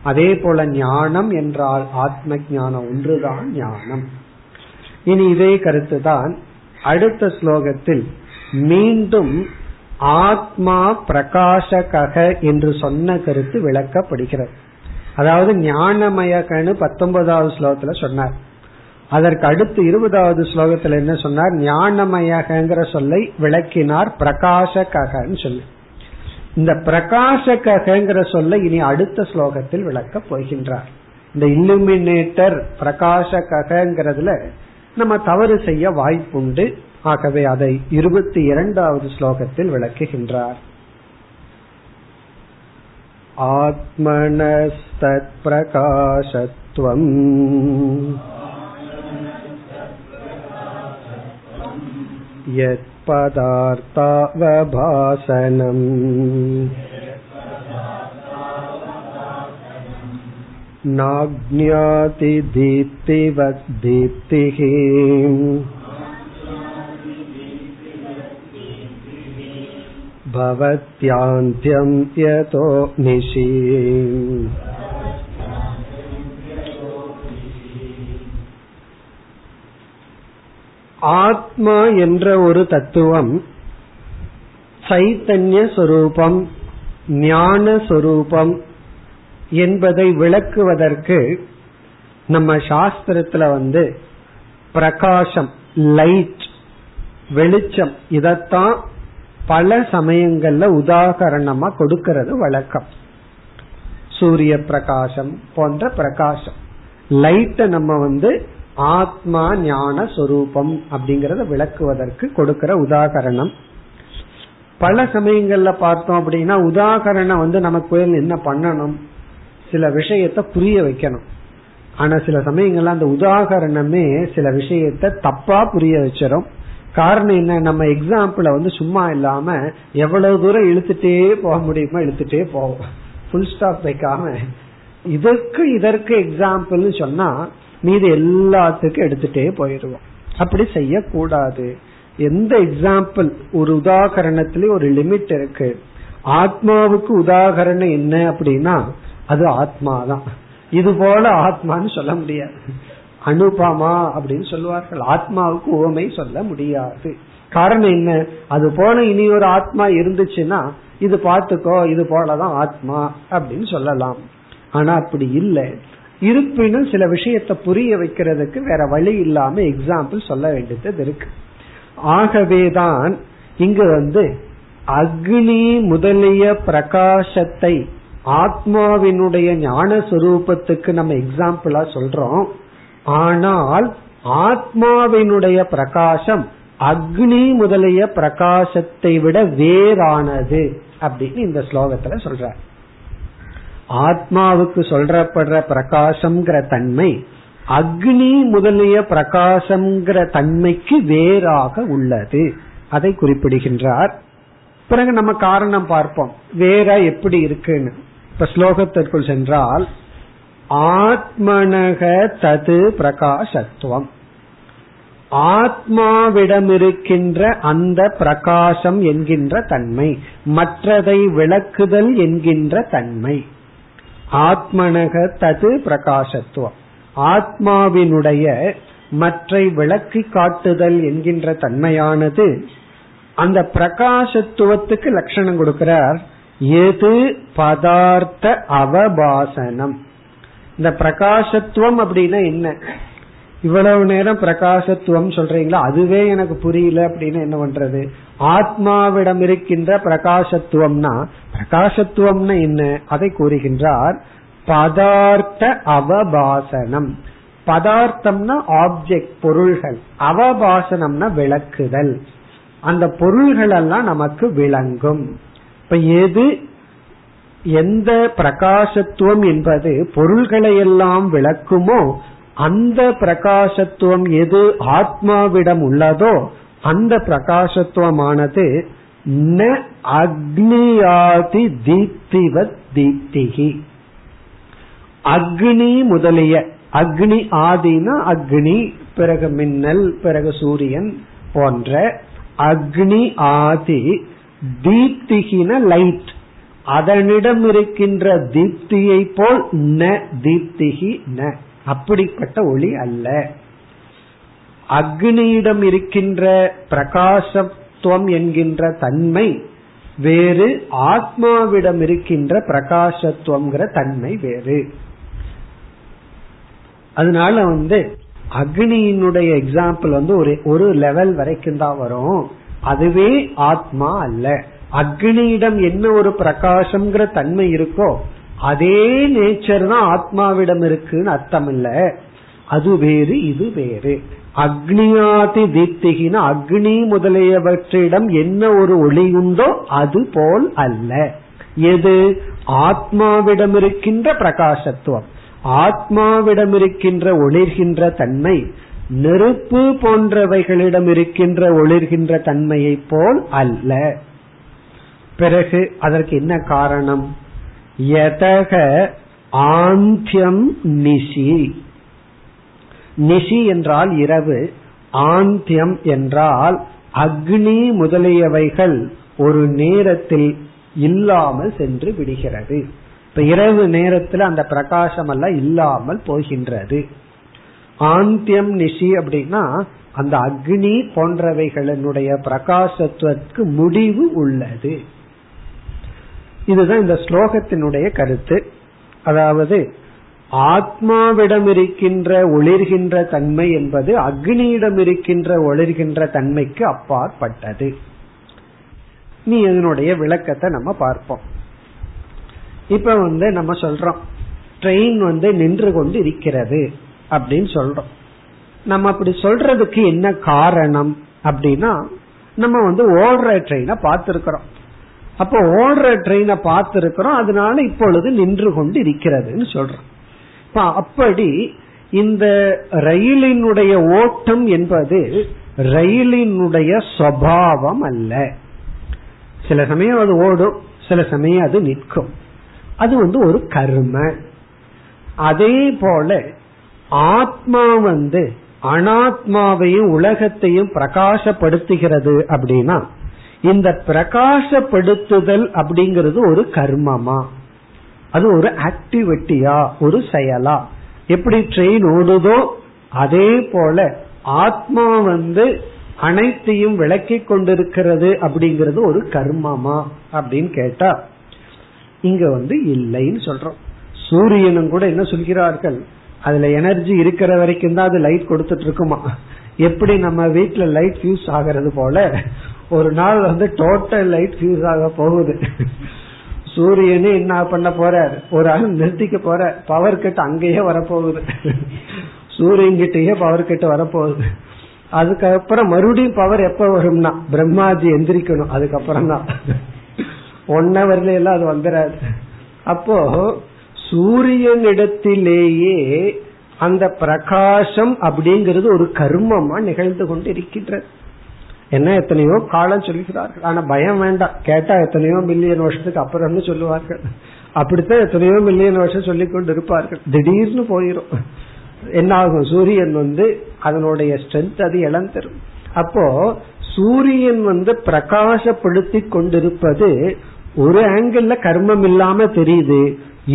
அதே போல ஞானம் என்றால் ஆத்ம ஞானம் ஒன்றுதான் ஞானம். இனி இதே கருத்து தான் அடுத்த ஸ்லோகத்தில் மீண்டும் ஆத்மா பிரகாசகக என்று சொன்ன கருத்து விளக்கப்படுகிறது. அதாவது ஞானமயகன்னு பத்தொன்பதாவது ஸ்லோகத்துல சொன்னார். அதற்கு அடுத்து இருபதாவது ஸ்லோகத்துல என்ன சொன்னார்? ஞானமயகங்கிற சொல்லை விளக்கினார் பிரகாசகன்னு சொல்லி. இந்த பிரகாசகங்கிற சொல்ல இனி அடுத்த ஸ்லோகத்தில் விளக்கப் போகின்றார். இந்த இல்லுமினேட்டர் பிரகாசகங்கிறதுல நம்ம தவறு செய்ய வாய்ப்புண்டு. ஆகவே அதை இருபத்தி இரண்டாவது ஸ்லோகத்தில் விளக்குகின்றார். ஆத்மனஸ்தத் பிரகாசத்வம். यत्पदार्थावभासनम् नाज्ञाति दीप्तिवद्दीप्तिः भवत्यान्त्यं यतो निशि ஆத்மா என்ற ஒரு தத்துவம் சைத்தன்ய சொரூபம் ஞான சொரூபம் என்பதை விளக்குவதற்கு நம்ம சாஸ்திரத்துல வந்து பிரகாசம் லைட் வெளிச்சம் இதத்தான் பல சமயங்கள்ல உதாகரணமா கொடுக்கிறது வழக்கம். சூரிய பிரகாசம் போன்ற பிரகாசம். லைட்டை நம்ம வந்து ஆத்மா ஞான சொரூபம் அப்படிங்கறத விளக்குவதற்கு கொடுக்கிற உதாகரணம். பல சமயங்கள்ல பார்த்தோம் அப்படின்னா உதாகரணம் வந்து நமக்கு என்ன பண்ணணும் சில விஷயத்த புரிய வைக்கணும். ஆனா சில சமயங்கள்ல அந்த உதாகரணமே சில விஷயத்த தப்பா புரிய வச்சிடும் காரணம் என்ன நம்ம எக்ஸாம்பிள வந்து சும்மா இல்லாம எவ்வளவு தூரம் இழுத்துட்டே போக முடியுமோ இழுத்துட்டே போவோம். ஃபுல் ஸ்டாப் வைக்காம. இதற்கு இதற்கு எக்ஸாம்பிள்னு சொன்னா மீது எல்லாத்துக்கும் எடுத்துட்டே போயிடுவோம். அப்படி செய்யக்கூடாது. எந்த எக்ஸாம்பிள் ஒரு உதாகரணத்திலே ஒரு லிமிட் இருக்கு. ஆத்மாவுக்கு உதாகரணம் என்ன அப்படின்னா அது ஆத்மா தான் இது போல ஆத்மான்னு சொல்ல முடியாது. அனுபமா அப்படின்னு சொல்லுவார்கள். ஆத்மாவுக்கு உவமை சொல்ல முடியாது. காரணம் என்ன? அது போல இனி ஒரு ஆத்மா இருந்துச்சுன்னா இது பார்த்துக்கோ இது போலதான் ஆத்மா அப்படின்னு சொல்லலாம். ஆனா அப்படி இல்லை. இருப்பினும் சில விஷயத்தை புரிய வைக்கிறதுக்கு வேற வழி இல்லாம எக்ஸாம்பிள் சொல்ல வேண்டியது இருக்கு. ஆகவேதான் இங்கு வந்து அக்னி முதலிய பிரகாசத்தை ஆத்மாவினுடைய ஞான சுரூபத்துக்கு நம்ம எக்ஸாம்பிளா சொல்றோம். ஆனால் ஆத்மாவினுடைய பிரகாசம் அக்னி முதலிய பிரகாசத்தை விட வேறானது அப்படின்னு இந்த ஸ்லோகத்துல சொல்ற ஆத்மாவுக்கு சொல்றப்படுற பிரகாசம்ங்கிற தன்மை அக்னி முதலிய பிரகாசம்ங்கிற தன்மைக்கு வேறாக உள்ளது. அதை குறிப்பிடுகின்றார். பிறகு நம்ம காரணம் பார்ப்போம். வேற எப்படி இருக்குன்னு. இப்ப ஸ்லோகத்திற்குள் சென்றால் ஆத்மனக தது பிரகாசத்துவம். ஆத்மாவிடம் இருக்கின்ற அந்த பிரகாசம் என்கின்ற தன்மை மற்றதை விளக்குதல் என்கின்ற தன்மை. ஆத்மனக தது பிரகாசத்துவம். ஆத்மாவினுடைய மற்றை விளக்கி காட்டுதல் என்கின்ற தன்மையானது அந்த பிரகாசத்துவத்துக்கு லட்சணம் கொடுக்கிறார். எது பதார்த்த அவபாசனம். இந்த பிரகாசத்துவம் அப்படின்னா என்ன? இவ்வளவு நேரம் பிரகாசத்துவம் சொல்றீங்களா? அதுவே எனக்கு புரியல அப்படின்னு என்ன பண்றது? ஆத்மாவிடம் இருக்கின்ற பிரகாசத்துவம்னா பிரகாசத்துவம்னா என்ன? அதை கூறுகின்றார் பதார்த்த அவபாசனம். பதார்த்தம்னா ஆப்ஜெக்ட் பொருள்கள். அவபாசனம்னா விளக்குதல். அந்த பொருள்கள் எல்லாம் நமக்கு விளங்கும். இப்ப எது எந்த பிரகாசத்துவம் என்பது பொருள்களை எல்லாம் விளக்குமோ அந்த பிரகாசத்துவம் எது ஆத்மாவிடம் உள்ளதோ அந்த பிரகாசத்துவமானது ந அக்னியாதி தீப்திவத் தீப்திகி அக்னி முதலிய அக்னி ஆதினா அக்னி பிறகு மின்னல் பிறகு சூரியன் போன்ற அக்னி ஆதி தீப்திகின லைட். அதனிடம் இருக்கின்ற தீப்தியை போல் ந தீப்திகி ந. அப்படிப்பட்ட ஒளி அல்ல. அக்னியிடம் இருக்கின்ற பிரகாசத்துவம் என்கின்ற தன்மை வேறு ஆத்மாவிடம் இருக்கின்ற பிரகாசத்துவங்கிற தன்மை வேறு. அதனால வந்து அக்னியினுடைய எக்ஸாம்பிள் வந்து ஒரு ஒரு லெவல் வரைக்கும் தான் வரும். அதுவே ஆத்மா அல்ல. அக்னியிடம் என்ன ஒரு பிரகாசம்ங்கிற தன்மை இருக்கோ அதே நேச்சர் தான் ஆத்மாவிடம் இருக்குன்னு அர்த்தம் இல்ல. அது வேறு இது வேறு. அக்னியாதி தீப்திகின அக்னி முதலியவற்றிடம் என்ன ஒரு ஒளி உண்டோ அது போல் அல்ல. எது? ஆத்மாவிடம் இருக்கின்ற பிரகாசத்துவம். ஆத்மாவிடம் இருக்கின்ற ஒளிர்கின்ற தன்மை நெருப்பு போன்றவைகளிடம் இருக்கின்ற ஒளிர்கின்ற தன்மையை போல் அல்ல. பிறகு அதற்கு என்ன காரணம்? யதக ஆந்தியம் நிஷி. நிஷி என்றால் இரவு ஆந்தியம் என்றால் அக்னி முதலியவைகள் ஒரு நேரத்தில் இல்லாமல் சென்று விடுகிறது. இப்ப இரவு நேரத்தில் அந்த பிரகாசம் எல்லாம் இல்லாமல் போகின்றது. ஆந்தியம் நிஷி அப்படின்னா அந்த அக்னி போன்றவைகளினுடைய பிரகாசத்துவத்துக்கு முடிவு உள்ளது. இதுதான் இந்த ஸ்லோகத்தினுடைய கருத்து. அதாவது ஆத்மாவிடம் இருக்கின்ற ஒளிர்கின்ற தன்மை என்பது அக்னியிடம் இருக்கின்ற ஒளிர்கின்ற தன்மைக்கு அப்பாற்பட்டது. நீ இதனுடைய விளக்கத்தை நம்ம பார்ப்போம். இப்ப வந்து நம்ம சொல்றோம் ட்ரெயின் வந்து நின்று கொண்டு இருக்கிறது அப்படின்னு சொல்றோம். நம்ம அப்படி சொல்றதுக்கு என்ன காரணம் அப்படின்னா நம்ம வந்து ஓடுற ட்ரெயினை பார்த்திருக்கிறோம். அப்போ ஓடுற ட்ரெயினை பார்த்திருக்கிறோம் அதனால இப்பொழுது நின்று கொண்டு இருக்கிறதுன்னு சொல்றோம். இப்ப அப்படி இந்த ரயிலினுடைய ஓட்டம் என்பது ரயிலினுடைய சுவாவம் அல்ல. சில சமயம் அது ஓடும் சில சமயம் அது நிற்கும். அது வந்து ஒரு கர்ம. அதே போல ஆத்மா வந்து அனாத்மாவையும் உலகத்தையும் பிரகாசப்படுத்துகிறது அப்படின்னா இந்த பிரகாசப்படுத்துதல் அப்படிங்கிறது ஒரு கர்மமா? அது ஒரு ஆக்டிவிட்டியா ஒரு செயலா? எப்படி ட்ரெயின் ஓடுதோ அதே போல ஆத்மா வந்து அனைத்தையும் விளக்கி கொண்டிருக்கிறது அப்படிங்கிறது ஒரு கர்மமா? அப்படின்னு கேட்டா இங்க வந்து இல்லைன்னு சொல்றோம். சூரியனும் கூட என்ன சொல்கிறார்கள்? அதுல எனர்ஜி இருக்கிற வரைக்கும் தான் அது லைட் கொடுத்துட்டு இருக்குமா? எப்படி நம்ம வீட்டுல லைட் ஃபியூஸ் ஆகிறது போல ஒரு நாள் வந்து டோட்டல் லைட் ஃபியூஸ் ஆக போகுது. சூரியனே என்ன பண்ண போற ஒரு ஆள் நிறுத்திக்க போற பவர் கட் அங்கேயே வரப்போகுது. சூரியன் கிட்டயே பவர் கட் வரப்போகுது. அதுக்கப்புறம் மறுபடியும் பவர் எப்ப வரும்னா பிரம்மாஜி எந்திரிக்கணும் அதுக்கப்புறம் தான். ஒன் ஹவர்ல எல்லாம் அது வந்துடாது அப்போ சூரியனிடத்திலேயே அந்த பிரகாசம் அப்படிங்கிறது ஒரு கர்மமா நிகழ்ந்து கொண்டு இருக்கின்றது என்ன எத்தனையோ காலம் சொல்லுகிறார்கள் ஆனா பயம் வேண்டாம். கேட்டா எத்தனையோ மில்லியன் வருஷத்துக்கு அப்புறம்னு சொல்லுவார்கள். அப்படித்தான் எத்தனையோ மில்லியன் வருஷம் சொல்லி கொண்டு இருப்பார்கள் திடீர்னு போயிரும். என்ன ஆகும் சூரியன் வந்து அதனுடைய ஸ்ட்ரென்த் அது இழந்துரும் அப்போ சூரியன் வந்து பிரகாசப்படுத்தி கொண்டிருப்பது ஒரு ஆங்கிள் கர்மம் இல்லாம தெரியுது.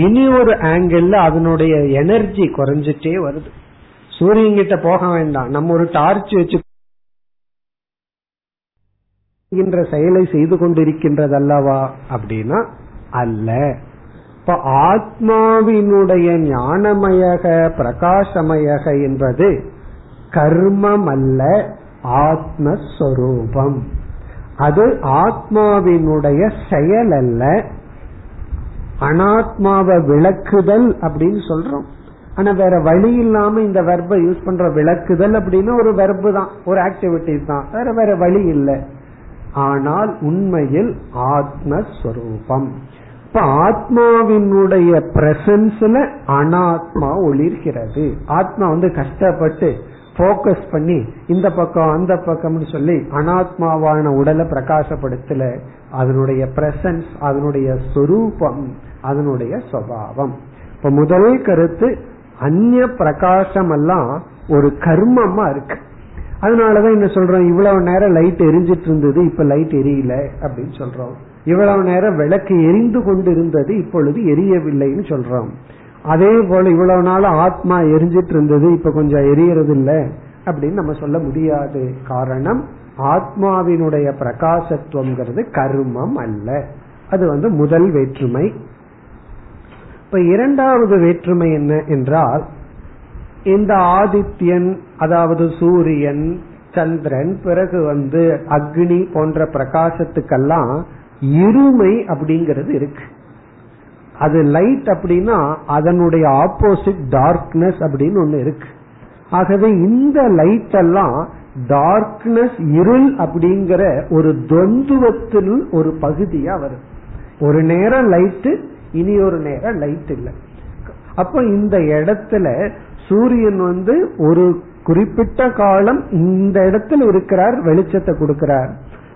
இனி ஒரு ஆங்கிள் அதனுடைய எனர்ஜி குறைஞ்சிட்டே வருது. சூரியன் கிட்ட போக வேண்டாம். நம்ம ஒரு டார்ச் வச்சு செயலை செய்து கொண்டிருக்கின்றது அல்லவா அப்படின்னா அல்ல. இப்ப ஆத்மாவினுடைய ஞானமயக பிரகாசமயக என்பது கர்மம் அல்ல ஆத்மஸ்வரூபம். அது ஆத்மாவினுடைய செயல் அல்ல அனாத்மாவை விளக்குதல் அப்படின்னு சொல்றோம். ஆனா வேற வழி இல்லாம இந்த வெர்பை யூஸ் பண்ற விளக்குதல் அப்படின்னா ஒரு வெர்பு தான் ஒரு ஆக்டிவிட்டிஸ் தான். வேற வேற வழி இல்லை. ஆனால் உண்மையில் ஆத்மஸ்வரூபம். இப்ப ஆத்மாவினுடைய பிரசன்ஸ்ல அனாத்மா ஒளிர்கிறது. ஆத்மா வந்து கஷ்டப்பட்டு போக்கஸ் பண்ணி இந்த பக்கம் அந்த பக்கம்னு சொல்லி அனாத்மாவான உடலை பிரகாசப்படுத்தல. அதனுடைய பிரசன்ஸ் அதனுடைய சொரூபம் அதனுடைய சுவாவம். இப்ப முதல் கருத்து அந்நிய பிரகாசம் எல்லாம் ஒரு கர்மமா இருக்கு. அதனாலதான் என்ன சொல்றோம் இவ்வளவு நேரம் லைட் எரிஞ்சிட்டு இருந்தது இப்ப லைட் எரியல அப்படின்னு சொல்றோம். இவ்வளவு நேரம் விளக்கு எரிந்து கொண்டு இருந்தது இப்பொழுது எரியவில்லைன்னு சொல்றோம். அதே போல இவ்வளவு நாள் ஆத்மா எரிஞ்சிட்டு இருந்தது இப்ப கொஞ்சம் எரியறது இல்ல அப்படின்னு நம்ம சொல்ல முடியாது. காரணம் ஆத்மாவினுடைய பிரகாசத்துவங்கிறது கர்மம் அல்ல. அது வந்து முதல் வேற்றுமை. இப்ப இரண்டாவது வேற்றுமை என்ன என்றால் இந்த ஆதித்யன் அதாவது சூரியன் சந்திரன் பிறகு வந்து அக்னி போன்ற பிரகாசத்துக்கெல்லாம் இருமை அப்படிங்கிறது இருக்கு. அது லைட் அப்படின்னா அதனுடைய ஆப்போசிட் டார்க்னஸ் அப்படின்னு ஒண்ணு இருக்கு. ஆகவே இந்த லைட் எல்லாம் டார்க்னஸ் இருள் அப்படிங்கிற ஒரு தொந்துவத்தில் ஒரு பகுதியா வரும். ஒரு நேரம் லைட்டு இனி ஒரு நேரம் லைட் இல்லை. அப்போ இந்த இடத்துல சூரியன் வந்து ஒரு குறிப்பிட்ட காலம் இந்த இடத்துல இருக்கிறார் வெளிச்சத்தை கொடுக்கிறார்.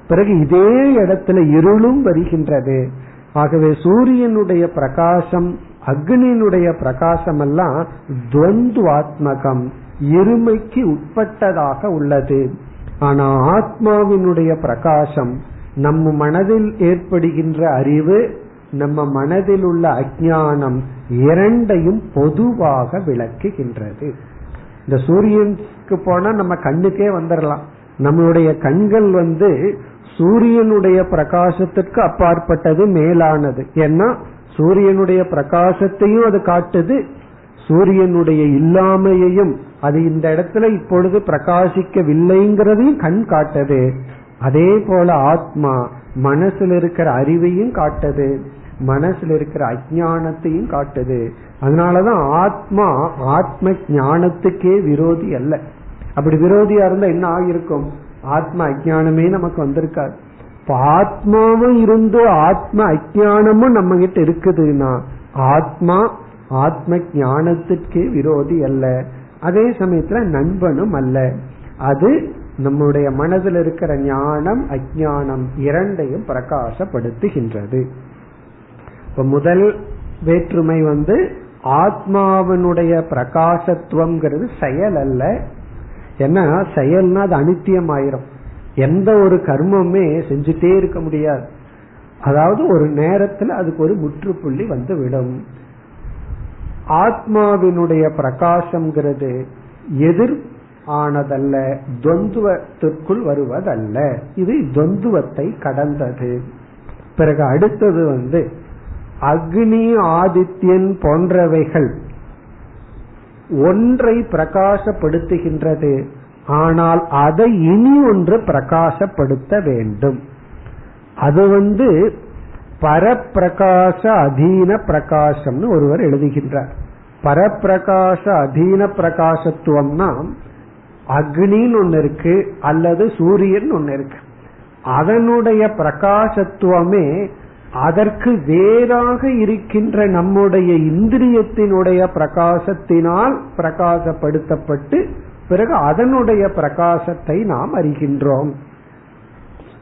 பிறகு இதே இடத்துல இருளும் வருகின்றது. ஆகவே சூரியனுடைய பிரகாசம் அக்னியினுடைய பிரகாசம் எல்லாம் துவந்துவாத்மகம் இருமைக்கு உட்பட்டதாக உள்ளது. ஆனா ஆத்மாவினுடைய பிரகாசம் நம்ம மனதில் ஏற்படுகின்ற அறிவு நம்ம மனதில் உள்ள அஜானம் இரண்டையும் பொதுவாக விளக்குகின்றது. இந்த சூரியனுக்கு போனா நம்ம கண்ணுக்கே வந்துடலாம் நம்மளுடைய கண்கள் வந்து சூரியனுடைய பிரகாசத்திற்கு அப்பாற்பட்டது மேலானது. ஏன்னா சூரியனுடைய பிரகாசத்தையும் அது காட்டுது. சூரியனுடைய இல்லாமையையும் அது இந்த இடத்துல இப்பொழுது பிரகாசிக்கவில்லைங்கிறதையும் கண் காட்டது. அதே போல ஆத்மா மனசுல இருக்கிற அறிவையும் காட்டது. மனசுல இருக்கிற அஜானத்தையும் காட்டுது. அதனாலதான் ஆத்மா ஆத்ம ஞானத்துக்கே விரோதி அல்ல. அப்படி விரோதியா இருந்தா என்ன ஆகிருக்கும் ஆத்ம அஜானமே நமக்கு வந்திருக்காது. ஆத்மாவும் இருந்து ஆத்ம அஜானமும் நம்ம கிட்ட இருக்குதுன்னா ஆத்மா ஆத்ம ஞானத்திற்கே விரோதி அல்ல. அதே சமயத்துல நண்பனும் அல்ல. அது நம்முடைய மனதில் இருக்கிற ஞானம் அஜானம் இரண்டையும் பிரகாசப்படுத்துகின்றது. இப்ப முதல் வேற்றுமை வந்து ஆத்மாவினுடைய பிரகாசத்துவம்ங்கிறது செயல் அல்ல. என்ன செயல்னா அது அனித்தியம் ஆயிரும் எந்த ஒரு கர்மமே செஞ்சுட்டே இருக்க முடியாது. அதாவது ஒரு நேரத்தில் அதுக்கு ஒரு முற்றுப்புள்ளி வந்து விடும் ஆத்மாவினுடைய பிரகாசம்ங்கிறது எதிர் ஆனதல்ல துவந்துவத்திற்குள் வருவதல்ல. இது துவந்துவத்தை கடந்தது. பிறகு அடுத்தது வந்து அக்னி ஆதித்யன் போன்றவைகள் ஒன்றை பிரகாசப்படுத்துகின்றது. ஆனால் அதை இனி ஒன்று பிரகாசப்படுத்த வேண்டும். அது வந்து பரப்பிரகாச அதீன பிரகாசம்னு ஒருவர் எழுதுகின்றார். பரப்பிரகாச அதீன பிரகாசத்துவம்னா அக்னின்னு ஒன்னு இருக்கு அல்லது சூரியன் ஒன்னு இருக்கு. அதனுடைய பிரகாசத்துவமே அதற்கு வேறாக இருக்கின்ற நம்முடைய இந்திரியத்தினுடைய பிரகாசத்தினால் பிரகாசப்படுத்தப்பட்டு பிறகு அதனுடைய பிரகாசத்தை நாம் அறிகின்றோம்.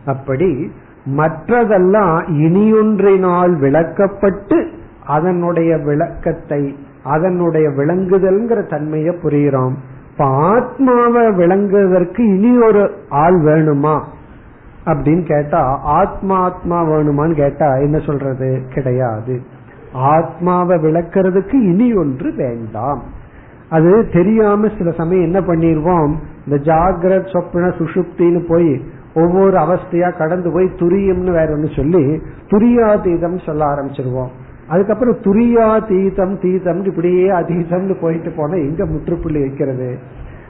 அப்படி மற்றதெல்லாம் இனியொன்றினால் விளக்கப்பட்டு அதனுடைய விளக்கத்தை அதனுடைய விளங்குதல்ங்கிற தன்மையை புரிகிறோம். இப்ப ஆத்மாவை விளங்குவதற்கு இனி ஒரு ஆள் வேணுமா? அப்படின்னு கேட்டா ஆத்மா ஆத்மா வேணுமான்னு கேட்டா என்ன சொல்றது? கிடையாது. ஆத்மாவை விளக்குறதுக்கு இனி ஒன்று வேண்டாம். அது தெரியாம சில சமயம் என்ன பண்ணிருவோம்? இந்த ஜாகிரத் சொப்ன சுஷுப்தின்னு போய் ஒவ்வொரு அவஸ்தையா கடந்து போய் துரியம்னு வேற ஒன்னு சொல்லி துரியாதீதம் சொல்ல ஆரம்பிச்சிருவோம். அதுக்கப்புறம் துரியா தீதம் தீதம் இப்படியே அதீதம்னு போயிட்டு போனா எங்க முற்றுப்புள்ளி வைக்கிறது?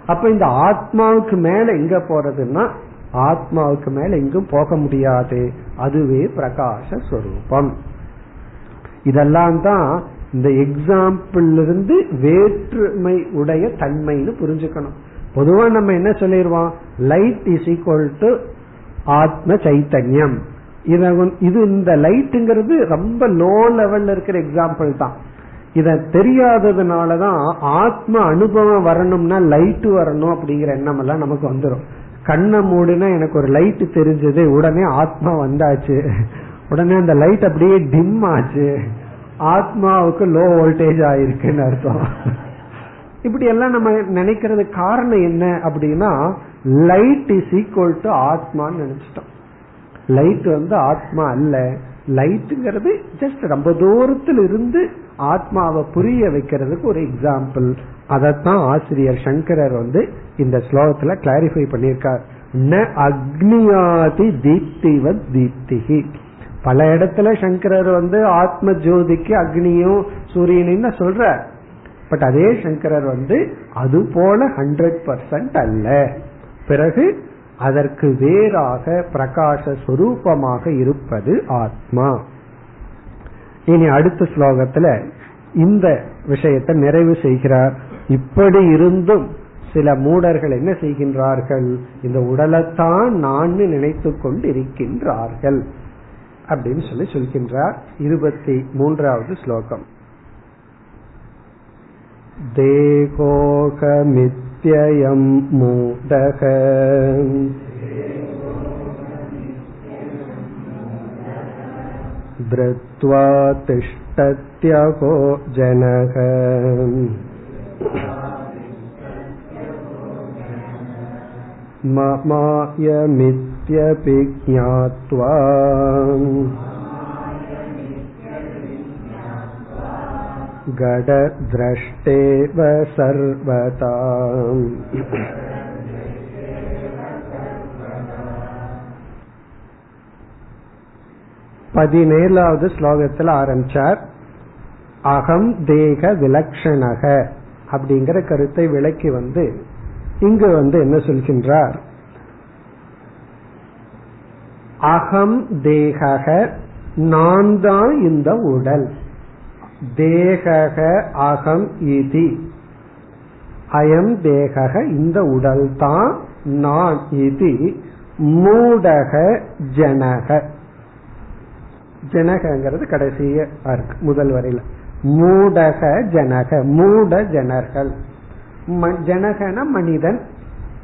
அப்ப இந்த ஆத்மாவுக்கு மேல எங்க போறதுன்னா ஆத்மாவுக்கு மேல எங்கும் போக முடியாது. அதுவே பிரகாச ஸ்வரூபம் இதெல்லாம் தான் இந்த எக்ஸாம்பிள் இருந்து வேற்றுமை உடைய தன்மைன்னு புரிஞ்சுக்கணும். பொதுவா நம்ம என்ன சொல்லிடுவோம் லைட் இஸ் ஈக்வல் டு ஆத்ம சைத்தன்யம். இது இந்த லைட்டுங்கிறது ரொம்ப லோ லெவல்ல இருக்கிற எக்ஸாம்பிள் தான். இத தெரியாததுனாலதான் ஆத்ம அனுபவம் வரணும்னா லைட் வரணும் அப்படிங்கிற எண்ணம் எல்லாம் நமக்கு வந்துடும் கண்ணை மூடினா எனக்கு ஒரு லைட் தெரிஞ்சது. உடனே ஆத்மா வந்தாச்சு. உடனே அந்த லைட் அப்படியே டிம் ஆச்சு. ஆத்மாவுக்கு லோ வோல்டேஜ் ஆயிருக்குன்னு அர்த்தம். இப்படி எல்லாம் நம்ம நினைக்கிறது காரணம் என்ன அப்படின்னா லைட் இஸ் ஈக்குவல் டு ஆத்மான்னு நினைச்சிட்டோம். லைட் வந்து ஆத்மா அல்ல. லைட்டுங்கிறது ஜஸ்ட் ரொம்ப தூரத்தில் இருந்து ஆத்மாவை புரிய வைக்கிறதுக்கு ஒரு எக்ஸாம்பிள் அதத்தான் ஆசிரியர் சங்கரர் வந்து இந்த ஸ்லோகத்துல கிளாரிஃபை பண்ணியிருக்கார். ந அக்னியாதி தீப்திவத் தீப்திகி பல இடத்துல சங்கரர் வந்து ஆத்ம ஜோதிக்கு அக்னியும் சூரியனும் சொல்ற பட் அதே சங்கரர் வந்து அது போல ஹண்ட்ரட் பர்சன்ட் அல்ல. பிறகு அதற்கு வேறாக பிரகாச சொரூபமாக இருப்பது ஆத்மா. இனி அடுத்த ஸ்லோகத்துல இந்த விஷயத்தை நிறைவு செய்கிறார். இப்படி இருந்தும் சில மூடர்கள் என்ன செய்கின்றார்கள்? இந்த உடலைத்தான் நான் நினைத்து கொண்டு இருக்கின்றார்கள் அப்படின்னு சொல்லி சொல்கின்றார். இருபத்தி மூன்றாவது ஸ்லோகம். தேகோகமித்யம் மூடக. धृत्वा तिष्ठत्यहो जनः ममायमित्यपि ज्ञात्वा गडद्रष्टेव सर्वता பதினேழாவது ஸ்லோகத்தில் ஆரம்பிச்சார். அகம் தேக விலக்ஷணக அப்படிங்கிற கருத்தை விளக்கி வந்து இங்கு வந்து என்ன சொல்கின்றார்? அகம் தேக நான் தான் இந்த உடல். தேக அகம் இதி. அயம் தேக இந்த உடல் தான் நான் இது. மூடக ஜனக. ஜனகங்கிறது கடைசிய முதல் வரையில. மூடக ஜனக மூட ஜனர்கள். ஜனகன மனிதன்.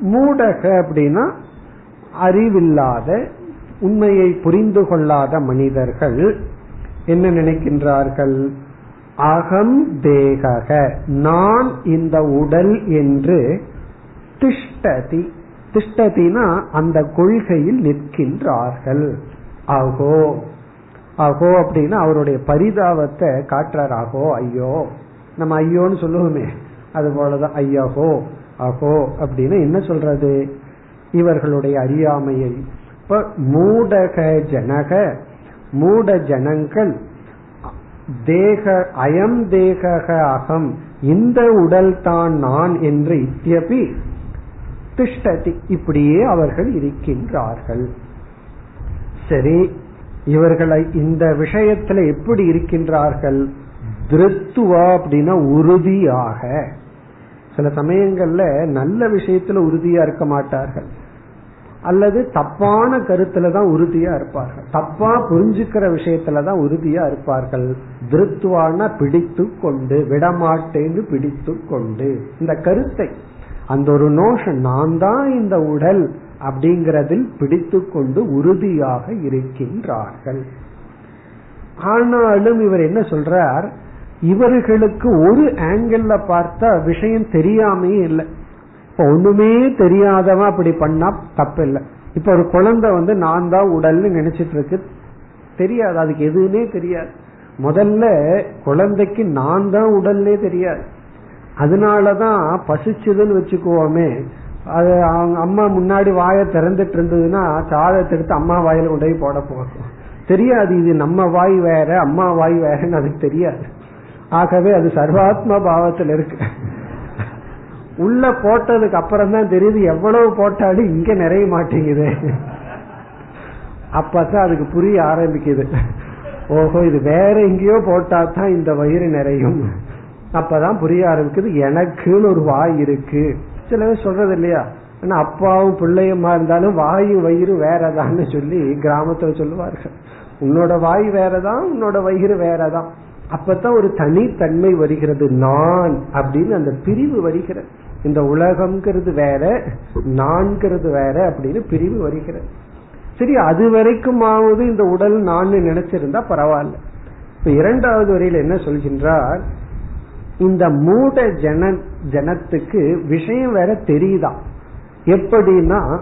மூடக அப்படின்னா அறிவில்லாத உண்மையை புரிந்து கொள்ளாத மனிதர்கள். என்ன நினைக்கின்றார்கள்? அகம் தேகக நான் இந்த உடல் என்று திஷ்டதி. திஷ்டதினா அந்த கொள்கையில் நிற்கின்றார்கள். அகோ. அகோ அப்படின்னா அவருடைய பரிதாபத்தை காட்டுறார் அகோ ஐயோ. நம்ம ஐயோன்னு சொல்லுவோமே. அது போலதான் ஐயகோ அகோ அப்படின்னு என்ன சொல்றது? இவர்களுடைய அறியாமையை. இப்ப மூடக ஜனக மூட ஜனங்கள் தேக அயம் தேக அகம் இந்த உடல் தான் நான் என்று இத்தியபி திஷ்டதி. இப்படியே அவர்கள் இருக்கின்றார்கள். சரி இவர்களை இந்த விஷயத்துல எப்படி இருக்கின்றார்கள்? திருத்துவா அப்படின்னா உறுதியாக. சில சமயங்கள்ல நல்ல விஷயத்துல உறுதியா இருக்க மாட்டார்கள். அல்லது தப்பான கருத்துல தான் உறுதியா இருப்பார்கள். தப்பா புரிஞ்சுக்கிற விஷயத்துல தான் உறுதியா இருப்பார்கள். திருத்துவான பிடித்து கொண்டு விடமாட்டேன்னு பிடித்து கொண்டு இந்த கருத்தை அந்த ஒரு நோஷன் நான் தான் இந்த உடல் அப்படிங்கிறதில் பிடித்து கொண்டு உறுதியாக இருக்கின்றார்கள். ஆனாலும் இவர் என்ன சொல்றார்? இவர்களுக்கு ஒரு ஆங்கிள் பார்த்தா விஷயம் தெரியாமையே இல்லை. இப்ப ஒண்ணுமே தெரியாதவன் அப்படி பண்ணா தப்பு இல்லை இப்ப ஒரு குழந்தை வந்து நான் தான் உடல்னு நினைச்சிட்டு இருக்கு தெரியாது அதுக்கு எதுவுமே தெரியாது. முதல்ல குழந்தைக்கு நான் தான் உடல்னே தெரியாது. அதனாலதான் பசிச்சதுன்னு வச்சுக்குவோமே அது அவங்க அம்மா முன்னாடி வாயை திறந்துட்டு இருந்ததுன்னா சாதத்தை எடுத்து அம்மா வாயில கொண்டு போய் போட போகும் தெரியாது இது நம்ம வாய் வேற அம்மா வாய் வேறன்னு அதுக்கு தெரியாது. ஆகவே அது சர்வாத்ம பாவத்தில் இருக்கு. உள்ள போட்டதுக்கு அப்புறம் தான் தெரியுது எவ்வளவு போட்டாலும் இங்க நிறைய மாட்டேங்குது. அப்பதான் அதுக்கு புரிய ஆரம்பிக்குது. ஓஹோ இது வேற எங்கேயோ போட்டா தான் இந்த வயிறு நிறையும். அப்பதான் புரிய ஆரம்பிக்குது எனக்குன்னு ஒரு வாய் இருக்கு. சில பேர் சொல்றது இல்லையா ஆனா அப்பாவும் பிள்ளையுமா இருந்தாலும் வாயு வயிறு வேறதான்னு சொல்லி கிராமத்துல சொல்லுவார்கள். உன்னோட வாய் வேறதான் உன்னோட வயிறு வேறதான். அப்பதான் ஒரு தனித்தன்மை வருகிறது. நான் அப்படின்னு அந்த பிரிவு வருகிறது. இந்த உலகம்ங்கிறது வேற நான்கிறது வேற அப்படின்னு பிரிவு வருகிறது. சரி அது வரைக்குமாவது இந்த உடல் நான் நினைச்சிருந்தா பரவாயில்ல. இப்ப இரண்டாவது வரையில் என்ன சொல்கின்றார்? இந்த மூட ஜன ஜனத்துக்கு விஷயம் வேற தெரியுதா? எப்படின்னா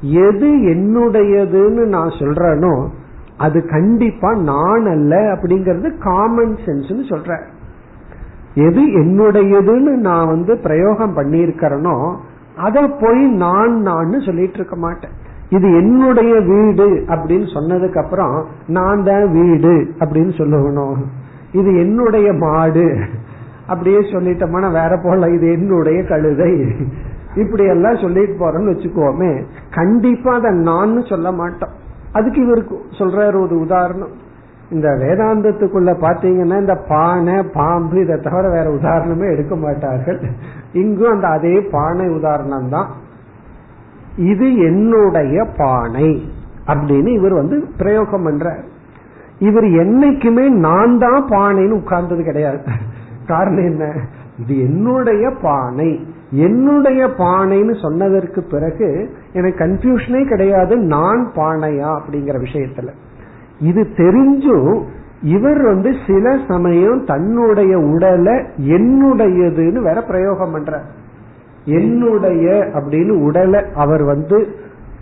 எது என்னுடையதுன்னு நான் சொல்றேனோ அது கண்டிப்பா நான் அல்ல அப்படிங்கறது காமன் சென்ஸ் சொல்ற எது என்னுடையதுன்னு நான் வந்து பிரயோகம் பண்ணியிருக்கிறேனோ அதை போய் நான் நான் சொல்லிட்டு இருக்க மாட்டேன். இது என்னுடைய வீடு அப்படின்னு சொன்னதுக்கு அப்புறம் நான் தான் வீடு அப்படின்னு சொல்லணும் இது என்னுடைய மாடு. அப்படியே சொல்லிட்டோம்னா வேற போல இது என்னுடைய கழுதை. இப்படி எல்லாம் சொல்லிட்டு போறோம்னு வச்சுக்கோமே. கண்டிப்பா அதை நான் சொல்ல மாட்டோம். அதுக்கு இவருக்கு சொல்றாரு ஒரு உதாரணம். இந்த வேதாந்தத்துக்குள்ள பாத்தீங்கன்னா இந்த பானை பாம்பு இதை தவிர வேற உதாரணமே எடுக்க மாட்டார்கள். இங்கும் அந்த அதே பானை உதாரணம் தான். இது என்னுடைய பானை அப்படின்னு இவர் வந்து பிரயோகம் பண்றார். இவர் என்னைக்குமே நான் தான் பானைன்னு உட்கார்ந்தது கிடையாது. காரணம் என்ன? இது என்னுடைய பானை. என்னுடைய பானைன்னு சொன்னதற்கு பிறகு எனக்கு கன்ஃபியூஷனே கிடையாது நான் பானையா அப்படிங்கிற விஷயத்துல. இது தெரிஞ்சும் இவர் வந்து சில சமயம் தன்னுடைய உடலை என்னுடையதுன்னு வேற பிரயோகம் பண்ற என்னுடைய அப்படின்னு உடலை அவர் வந்து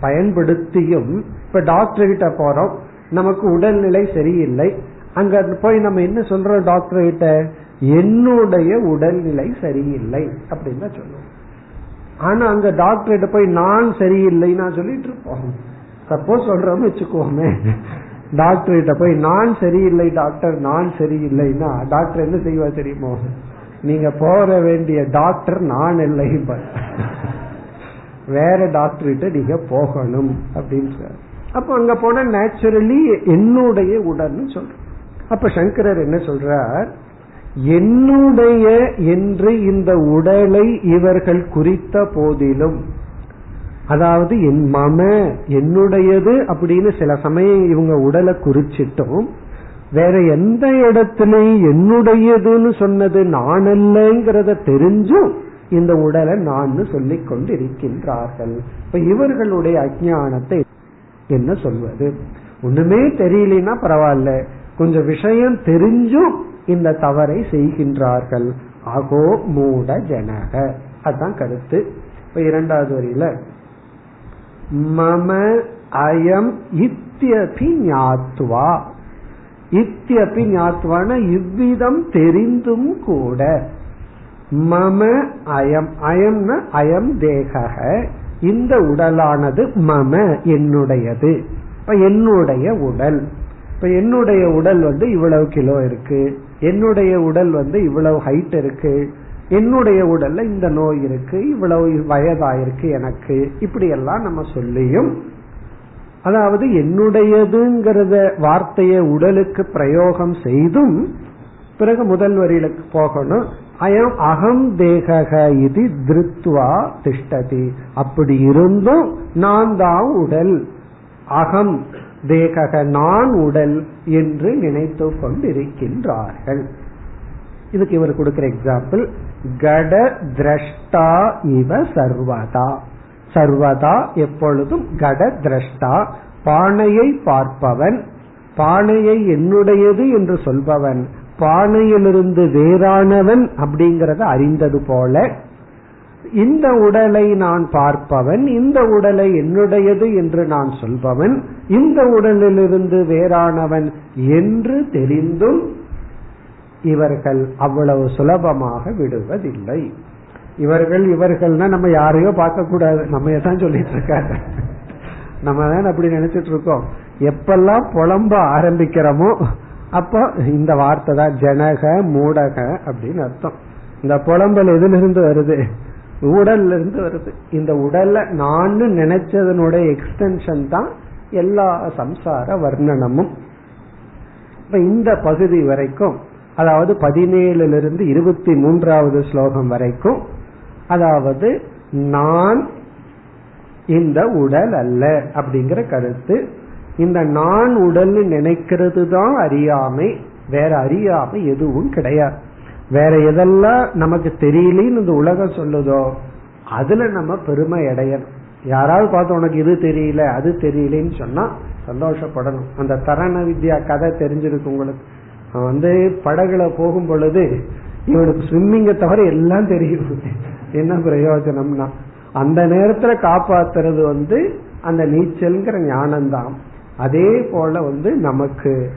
பயன்படுத்தியும் இப்ப டாக்டர் கிட்ட போறோம். நமக்கு உடல்நிலை சரியில்லை. அங்க போய் நம்ம என்ன சொல்றோம் டாக்டர் கிட்ட? என்னுடைய உடல்நிலை சரியில்லை அப்படின்னு தான் சொல்லுவோம். ஆனா அங்க டாக்டர்கிட்ட போய் நான் சரியில்லை சொல்லிட்டு இருப்போம். சப்போஸ் சொல்றோம்னு வச்சுக்கோமே. டாக்டர் கிட்ட போய் நான் சரியில்லை டாக்டர் நான் சரியில்லைன்னா டாக்டர் என்ன செய்வா தெரியுமோ? நீங்க போற வேண்டிய டாக்டர் நான் இல்லை. வேற டாக்டர் கிட்ட நீங்க போகணும் அப்படின்னு அப்ப அங்க போன நேச்சுரலி என்னுடைய உடல்னு சொல்றோம். அப்ப சங்கரர் என்ன சொல்றார்? என்னுடைய என்று இந்த உடலை இவர்கள் குறித்த போதிலும். அதாவது என் மம என்னுடையது அப்படின்னு சில சமயம் இவங்க உடலை குறிச்சிட்டோம். வேற எந்த இடத்துலயும் என்னுடையதுன்னு சொன்னது நான் அல்லங்கிறத தெரிஞ்சும் இந்த உடலை நான் சொல்லிக் கொண்டு இருக்கின்றார்கள் இப்ப இவர்களுடைய அஜானத்தை என்ன சொல்வது? ஒண்ணுமே தெரியலனா பரவாயில்ல. கொஞ்சம் விஷயம் தெரிஞ்சும் இந்த தவறை செய்கின்றார்கள். அகோ மூட ஜனக. அதுதான் கருத்து. இப்ப இரண்டாவது வரியில மம அயம் இத்தியபி ஞாத்வா. இத்தியபி ஞாத்வான இவ்விதம் தெரிந்தும் கூட. மம அயம் அயம்னா அயம் தேக இந்த உடலானது மம என்னுடையது. இப்ப என்னுடைய உடல். இப்ப என்னுடைய உடல் வந்து இவ்வளவு கிலோ இருக்கு. என்னுடைய உடல் வந்து இவ்வளவு ஹைட் இருக்கு. என்னுடைய உடல்ல இந்த நோய் இருக்கு. இவ்வளவு வயதாயிருக்கு எனக்கு. இப்படி எல்லாம் நம்ம சொல்லியும் அதாவது என்னுடையதுங்கிறத வார்த்தையை உடலுக்கு பிரயோகம் செய்தும் பிறகு முதல் வரியிலுக்கு போகணும். அயம் அகம் தேக இது திருத்வா திஷ்டதி. அப்படி இருந்தும் நான் தான் உடல். அகம் தேகக நான் உடல் என்று நினைத்து கொண்டிருக்கின்றார்கள். இதுக்கு இவர் கொடுக்கிற எக்ஸாம்பிள் கட திரஷ்டா இவ சர்வதா. சர்வதா எப்பொழுதும் கட திரஷ்டா. பானையை பார்ப்பவன் பானையை என்னுடையது என்று சொல்பவன் பானையிலிருந்து வேறானவன் அப்படிங்கறத அறிந்தது போல இந்த உடலை நான் பார்ப்பவன் இந்த உடலை என்னுடையது என்று நான் சொல்பவன் இந்த உடலிலிருந்து வேறானவன் என்று தெரிந்தும் இவர்கள் அவ்வளவு சுலபமாக விடுவதில்லை. இவர்கள் இவர்கள்னா நம்ம யாரையோ பார்க்க கூடாது நம்ம தான் சொல்லிட்டு இருக்காங்க நம்ம தான் அப்படி நினைச்சிட்டு இருக்கோம் எப்பெல்லாம் புலம்ப ஆரம்பிக்கிறோமோ அப்போ இந்த வார்த்தை தான் ஜனக மூடக அப்படின்னு அர்த்தம். இந்த புலம்பல் எதிலிருந்து வருது? உடல்ல இருந்து வருது. இந்த உடல்ல நான் நினைச்சதனுடைய எக்ஸ்டென்ஷன் தான் எல்லா சம்சார வர்ணனமும். இப்ப இந்த பகுதி வரைக்கும் அதாவது பதினேழுல இருந்து இருபத்தி மூன்றாவது ஸ்லோகம் வரைக்கும் அதாவது நான் இந்த உடல் அல்ல அப்படிங்கிற கருத்து. இந்த நான் உடல் நினைக்கிறது தான் அறியாமை வேற அறியாமை எதுவும் கிடையாது. வேற எதெல்லாம் நமக்கு தெரியலன்னு இந்த உலகம் சொல்லுதோ அதுல நம்ம பெருமை அடையணும். யாராவது பார்த்து உனக்கு இது தெரியல அது தெரியலன்னு சொன்னா சந்தோஷப்படணும். அந்த தரண வித்யா கதை தெரிஞ்சிருக்கு உங்களுக்கு. அவன் வந்து படகுல போகும் பொழுது இவனுக்கு ஸ்விம்மிங்க தவிர எல்லாம் தெரியும். என்ன பிரயோஜனம்னா அந்த நேரத்துல காப்பாத்துறது வந்து அந்த நீச்சல்ங்கிற ஞானம்தான். அதே போல வந்து நமக்கு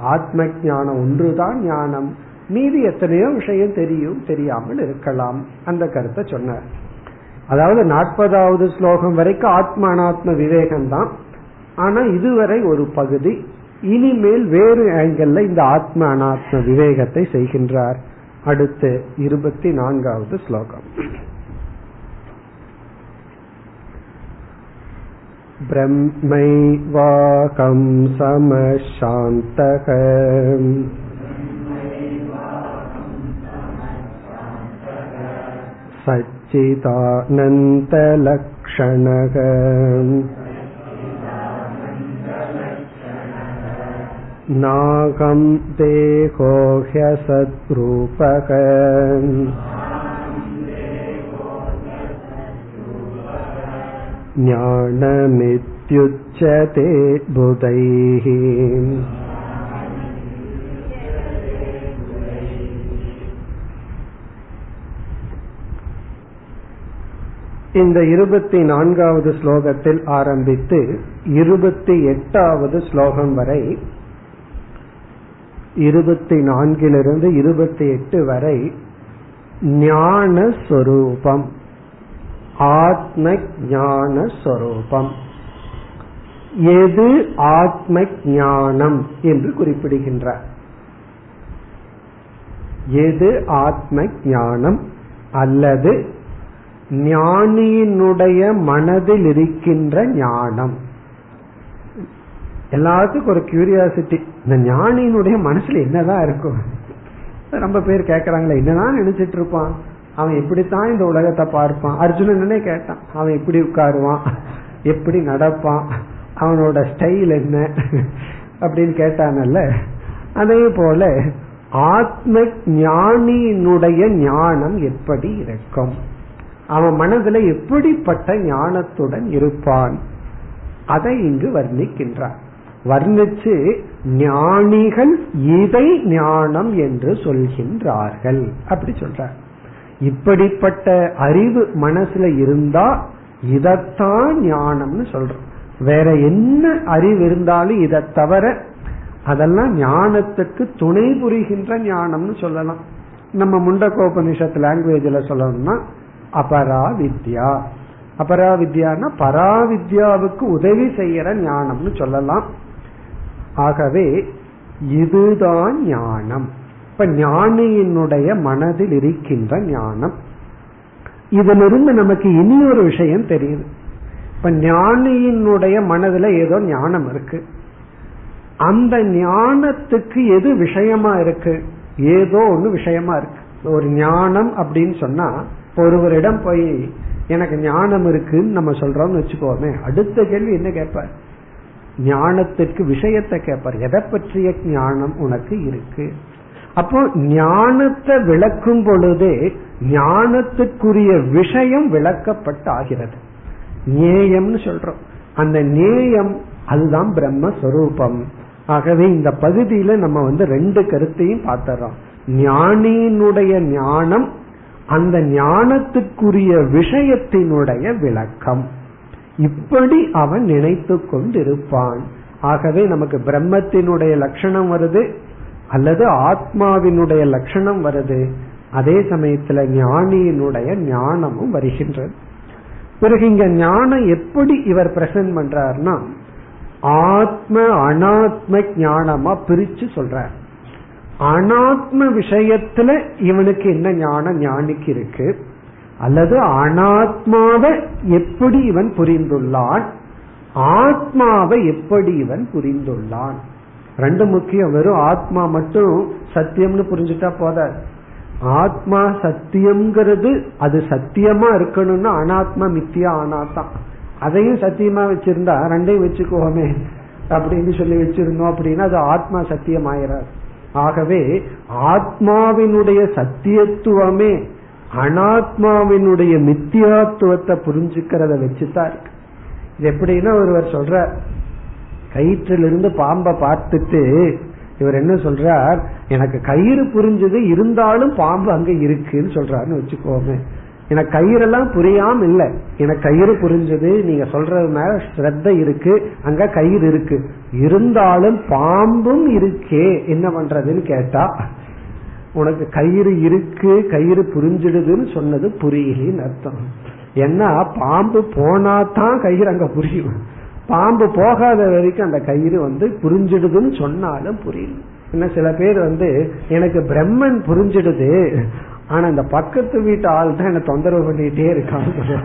ஆத்ம ஞானம் ஒன்றுதான் ஞானம். மீதி எத்தனையோ விஷயம் தெரியும் தெரியாமல் இருக்கலாம் அந்த கருத்தை சொன்னார் அதாவது நாற்பதாவது ஸ்லோகம் வரைக்கும் ஆத்ம அனாத்ம விவேகம் தான் ஆனா இதுவரை ஒரு பகுதி இனிமேல் வேறு ஆங்கிள் இந்த ஆத்ம அனாத்ம விவேகத்தை செய்கின்றார் அடுத்து இருபத்தி நான்காவது ஸ்லோகம் ब्रह्मैवाकं समशान्तः सच्चिदानन्तलक्षणः नाहं देहो ह्यसद्रूपः ज्ञानमित्युच्यते बुधैः இந்த இருபத்தி நான்காவது ஸ்லோகத்தில் ஆரம்பித்து இருபத்தி எட்டாவது ஸ்லோகம் வரை இருபத்தி நான்கிலிருந்து இருபத்தி எட்டு வரை ஞான சொரூபம் ஆத்ம ஞான சொரூபம் எது ஆத்ம ஞானம் என்று குறிப்பிடுகின்றார். எது ஆத்ம ஞானம் அல்லது ஞானியினுடைய மனதில் இருக்கின்ற ஞானம். எல்லாத்துக்கும் ஒரு கியூரியாசிட்டி இந்த ஞானியினுடைய மனசுல என்னதான் இருக்கும் ரொம்ப பேர் கேக்குறாங்களே என்னதான் நினைச்சிட்டு இருப்பான் அவன் எப்படித்தான் இந்த உலகத்தை பார்ப்பான்? அர்ஜுனனே கேட்டான் அவன் எப்படி உட்காருவான்? எப்படி நடப்பான்? அவனோட ஸ்டைல் என்ன? அப்படின்னு கேட்டானல்ல. அதே போல ஆத்ம ஞானியினுடைய ஞானம் எப்படி இருக்கும்? அவன் மனதுல எப்படிப்பட்ட ஞானத்துடன் இருப்பான்? அதை இங்கு வர்ணிக்கின்றான் வர்ணிச்சு ஞானிகள் இதை ஞானம் என்று சொல்கின்றார்கள். அப்படி சொல்றார். இப்படிப்பட்ட அறிவு மனசுல இருந்தா இதத்தான் ஞானம்னு சொல்றோம். வேற என்ன அறிவு இருந்தாலும் இதை தவிர அதெல்லாம் ஞானத்துக்கு துணை புரிகின்ற ஞானம்னு சொல்லலாம். நம்ம முண்டகோபனிஷத் லாங்குவேஜ்ல சொல்லணும்னா அபரா வித்யா அபரா வித்யான்னா பராவித்யாவுக்கு உதவி செய்யற ஞானம்னு சொல்லலாம். ஆகவே இதுதான் ஞானம். இப்ப ஞானியினுடைய மனதில் இருக்கின்ற ஞானம். இதிலிருந்து நமக்கு இனி ஒரு விஷயம் தெரியுது. இப்ப ஞானியினுடைய மனதுல ஏதோ ஞானம் இருக்கு. அந்த ஞானத்துக்கு எது விஷயமா இருக்கு? ஏதோ ஒண்ணு விஷயமா இருக்கு. ஒரு ஞானம் அப்படின்னு சொன்னா ஒருவரிடம் போய் எனக்கு ஞானம் இருக்குன்னு நம்ம சொல்றோம்னு வச்சுக்கோமே. அடுத்த கேள்வி என்ன கேட்பார்? ஞானத்திற்கு விஷயத்தை கேட்பார். எதை பற்றிய ஞானம் உனக்கு இருக்கு? அப்போ ஞானத்தை விளக்கும் பொழுதே ஞானத்துக்குரிய விஷயம் விளக்கப்பட்டு ஆகிறது நேயம்னு சொல்றோம். அந்த நேயம் அதுதான் பிரம்மஸ்வரூபம். ஆகவே இந்த பகுதியில நம்ம வந்து ரெண்டு கருத்தையும் பார்த்துறோம். ஞானியினுடைய ஞானம் அந்த ஞானத்துக்குரிய விஷயத்தினுடைய விளக்கம். இப்படி அவன் நினைத்து கொண்டிருப்பான். ஆகவே நமக்கு பிரம்மத்தினுடைய லட்சணம் வருது அல்லது ஆத்மாவினுடைய லட்சணம் வருது. அதே சமயத்துல ஞானியினுடைய ஞானமும் வருகின்றது. பிறகு இங்க ஞானம் எப்படி இவர் பிரசன்ட் பண்றாருன்னா ஆத்ம அனாத்ம ஞானமா பிரிச்சு சொல்றார். அனாத்ம விஷயத்துல இவனுக்கு என்ன ஞானம் ஞானிக்கு இருக்கு? அல்லது அனாத்மாவை எப்படி இவன் புரிந்துள்ளான்? ஆத்மாவை எப்படி இவன் புரிந்துள்ளான்? ரெண்டு முக்கியம். வெறும் ஆத்மா மட்டும் சத்தியம்னு புரிஞ்சுட்டா போத ஆத்மா சத்தியம்ங்கிறது அது சத்தியமா இருக்கணும்னா அனாத்மா மித்தியா ஆனாத்தான் அதையும் சத்தியமா வச்சிருந்தா ரெண்டையும் வச்சுக்கோமே அப்படின்னு சொல்லி வச்சிருந்தோம் அப்படின்னா அது ஆத்மா சத்தியம் ஆயிராது ஆகவே ஆத்மாவினுடைய சத்தியத்துவமே அனாத்மாவினுடைய மித்தியாத்துவத்தை புரிஞ்சுக்கிறத வச்சுதான் இருக்கு. இது எப்படின்னா ஒருவர் சொல்ற கயிற்றிலிருந்து பாம்பை பார்த்துட்டு இவர் என்ன சொல்றார் எனக்கு கயிறு புரிஞ்சது இருந்தாலும் பாம்பு அங்க இருக்குன்னு சொல்றாருன்னு வச்சுக்கோமே. எனக்கு கயிறெல்லாம் புரியாம இல்ல. எனக்கு கயிறு புரிஞ்சது நீங்க சொல்றது மேல ஸ்ரத்த இருக்கு அங்க கயிறு இருக்கு. இருந்தாலும் பாம்பும் இருக்கே என்ன பண்றதுன்னு கேட்டா உனக்கு கயிறு இருக்கு கயிறு புரிஞ்சிடுதுன்னு சொன்னது புரியலின்னு அர்த்தம். ஏன்னா பாம்பு போனா தான் கயிறு அங்க புரியும். பாம்பு போகாத வரைக்கும் அந்த கயிறு வந்து புரிஞ்சிடுதுன்னு சொன்னாலும் புரியல. என்ன சில பேர் வந்து எனக்கு பிரம்மன் புரிஞ்சிடுது ஆனா இந்த பக்கத்து வீட்டு ஆள் தான் என்ன தொந்தரவு பண்ணிட்டே இருக்கான்னு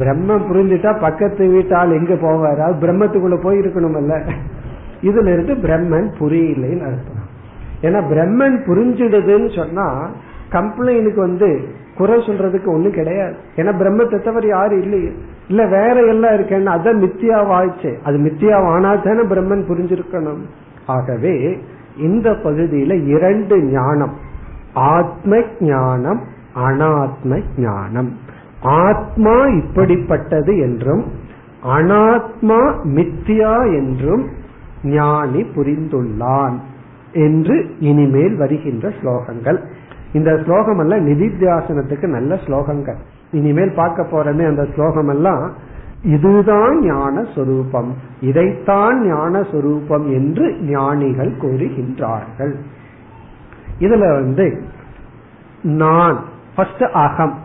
பிரம்மம் புரிஞ்சுட்டா பக்கத்து வீட்டு ஆள் எங்க போவாரு? அது பிரம்மத்துக்குள்ள போய் இருக்கணும்ல இதுல இருந்து பிரம்மன் புரியலைன்னு அர்த்தம். ஏன்னா பிரம்மன் புரிஞ்சிடுதுன்னு சொன்னா கம்ப்ளைனுக்கு வந்து குறை சொல்றதுக்கு ஒண்ணும் கிடையாது. ஏன்னா பிரம்மத்தை தவிர யாரும் இல்லையே. இல்ல வேற எல்லாம் இருக்கேன்னு அதான் மித்தியாவாச்சு அது மித்தியாவானா தானே பிரம்மன் புரிஞ்சிருக்கணும். ஆகவே இந்த பகுதியில இரண்டு ஞானம் ஆத்ம ஞானம் அனாத்ம ஞானம் ஆத்மா இப்படிப்பட்டது என்றும் அனாத்மா மித்தியா என்றும் ஞானி புரிந்துள்ளான் என்று இனிமேல் வருகின்ற ஸ்லோகங்கள். இந்த ஸ்லோகம் எல்லாம் நிதித்தியாசனத்துக்கு நல்ல ஸ்லோகங்கள். இனிமேல் பார்க்க போறமே அந்த ஸ்லோகம் எல்லாம் இதுதான் ஞான சொரூபம் இதைத்தான் ஞான சொரூபம் என்று ஞானிகள் கூறுகின்றார்கள். இதுல வந்து நான் அகம்.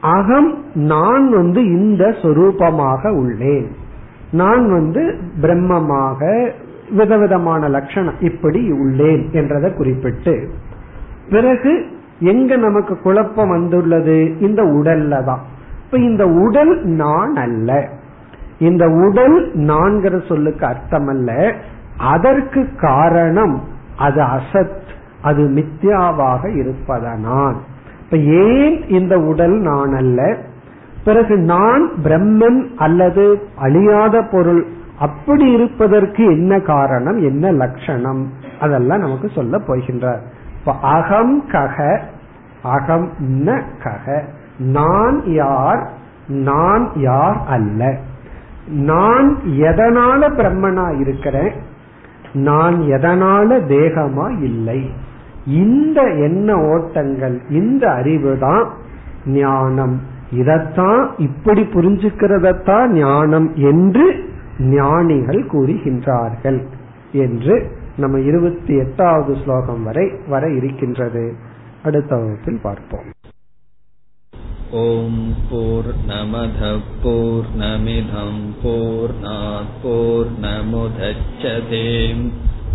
அகம் நான் வந்து இந்த சொரூபமாக உள்ளேன். நான் வந்து பிரம்மமாக விதவிதமான லட்சணம் இப்படி உள்ளேன் என்றதை குறிப்பிட்டு பிறகு எங்க நமக்கு குழப்பம் வந்துள்ளது? இந்த உடல்ல தான். இப்ப இந்த உடல் நான் அல்ல. இந்த உடல் நான்கிற சொல்லுக்கு அர்த்தம் அல்ல. அதற்கு காரணம் அது அசத் அது மித்யாவாக இருப்பதனால். இப்ப ஏன் இந்த உடல் நான் அல்ல? பிறகு நான் பிரம்மன் அல்லது அழியாத பொருள் அப்படி இருப்பதற்கு என்ன காரணம்? என்ன லட்சணம்? அதெல்லாம் நமக்கு சொல்ல போகின்றார். அகம் கக அகம் ந கக. நான் யார்? நான் யார் அல்ல? நான் எதனால பிரம்மனா இருக்கிறேன்? நான் எதனால தேகமா இல்லை? இந்த எண்ண ஓட்டங்கள் இந்த அறிவு தான் ஞானம். இதத்தான் இப்படி புரிஞ்சுக்கிறதத்தான் ஞானம் என்று ஞானிகள் கூறுகின்றார்கள் என்று நம்ம இருபத்தி எட்டாவது ஸ்லோகம் வரை வர இருக்கின்றது. அடுத்த வகுப்பில் பார்ப்போம். ஓம் போர் நமத போர்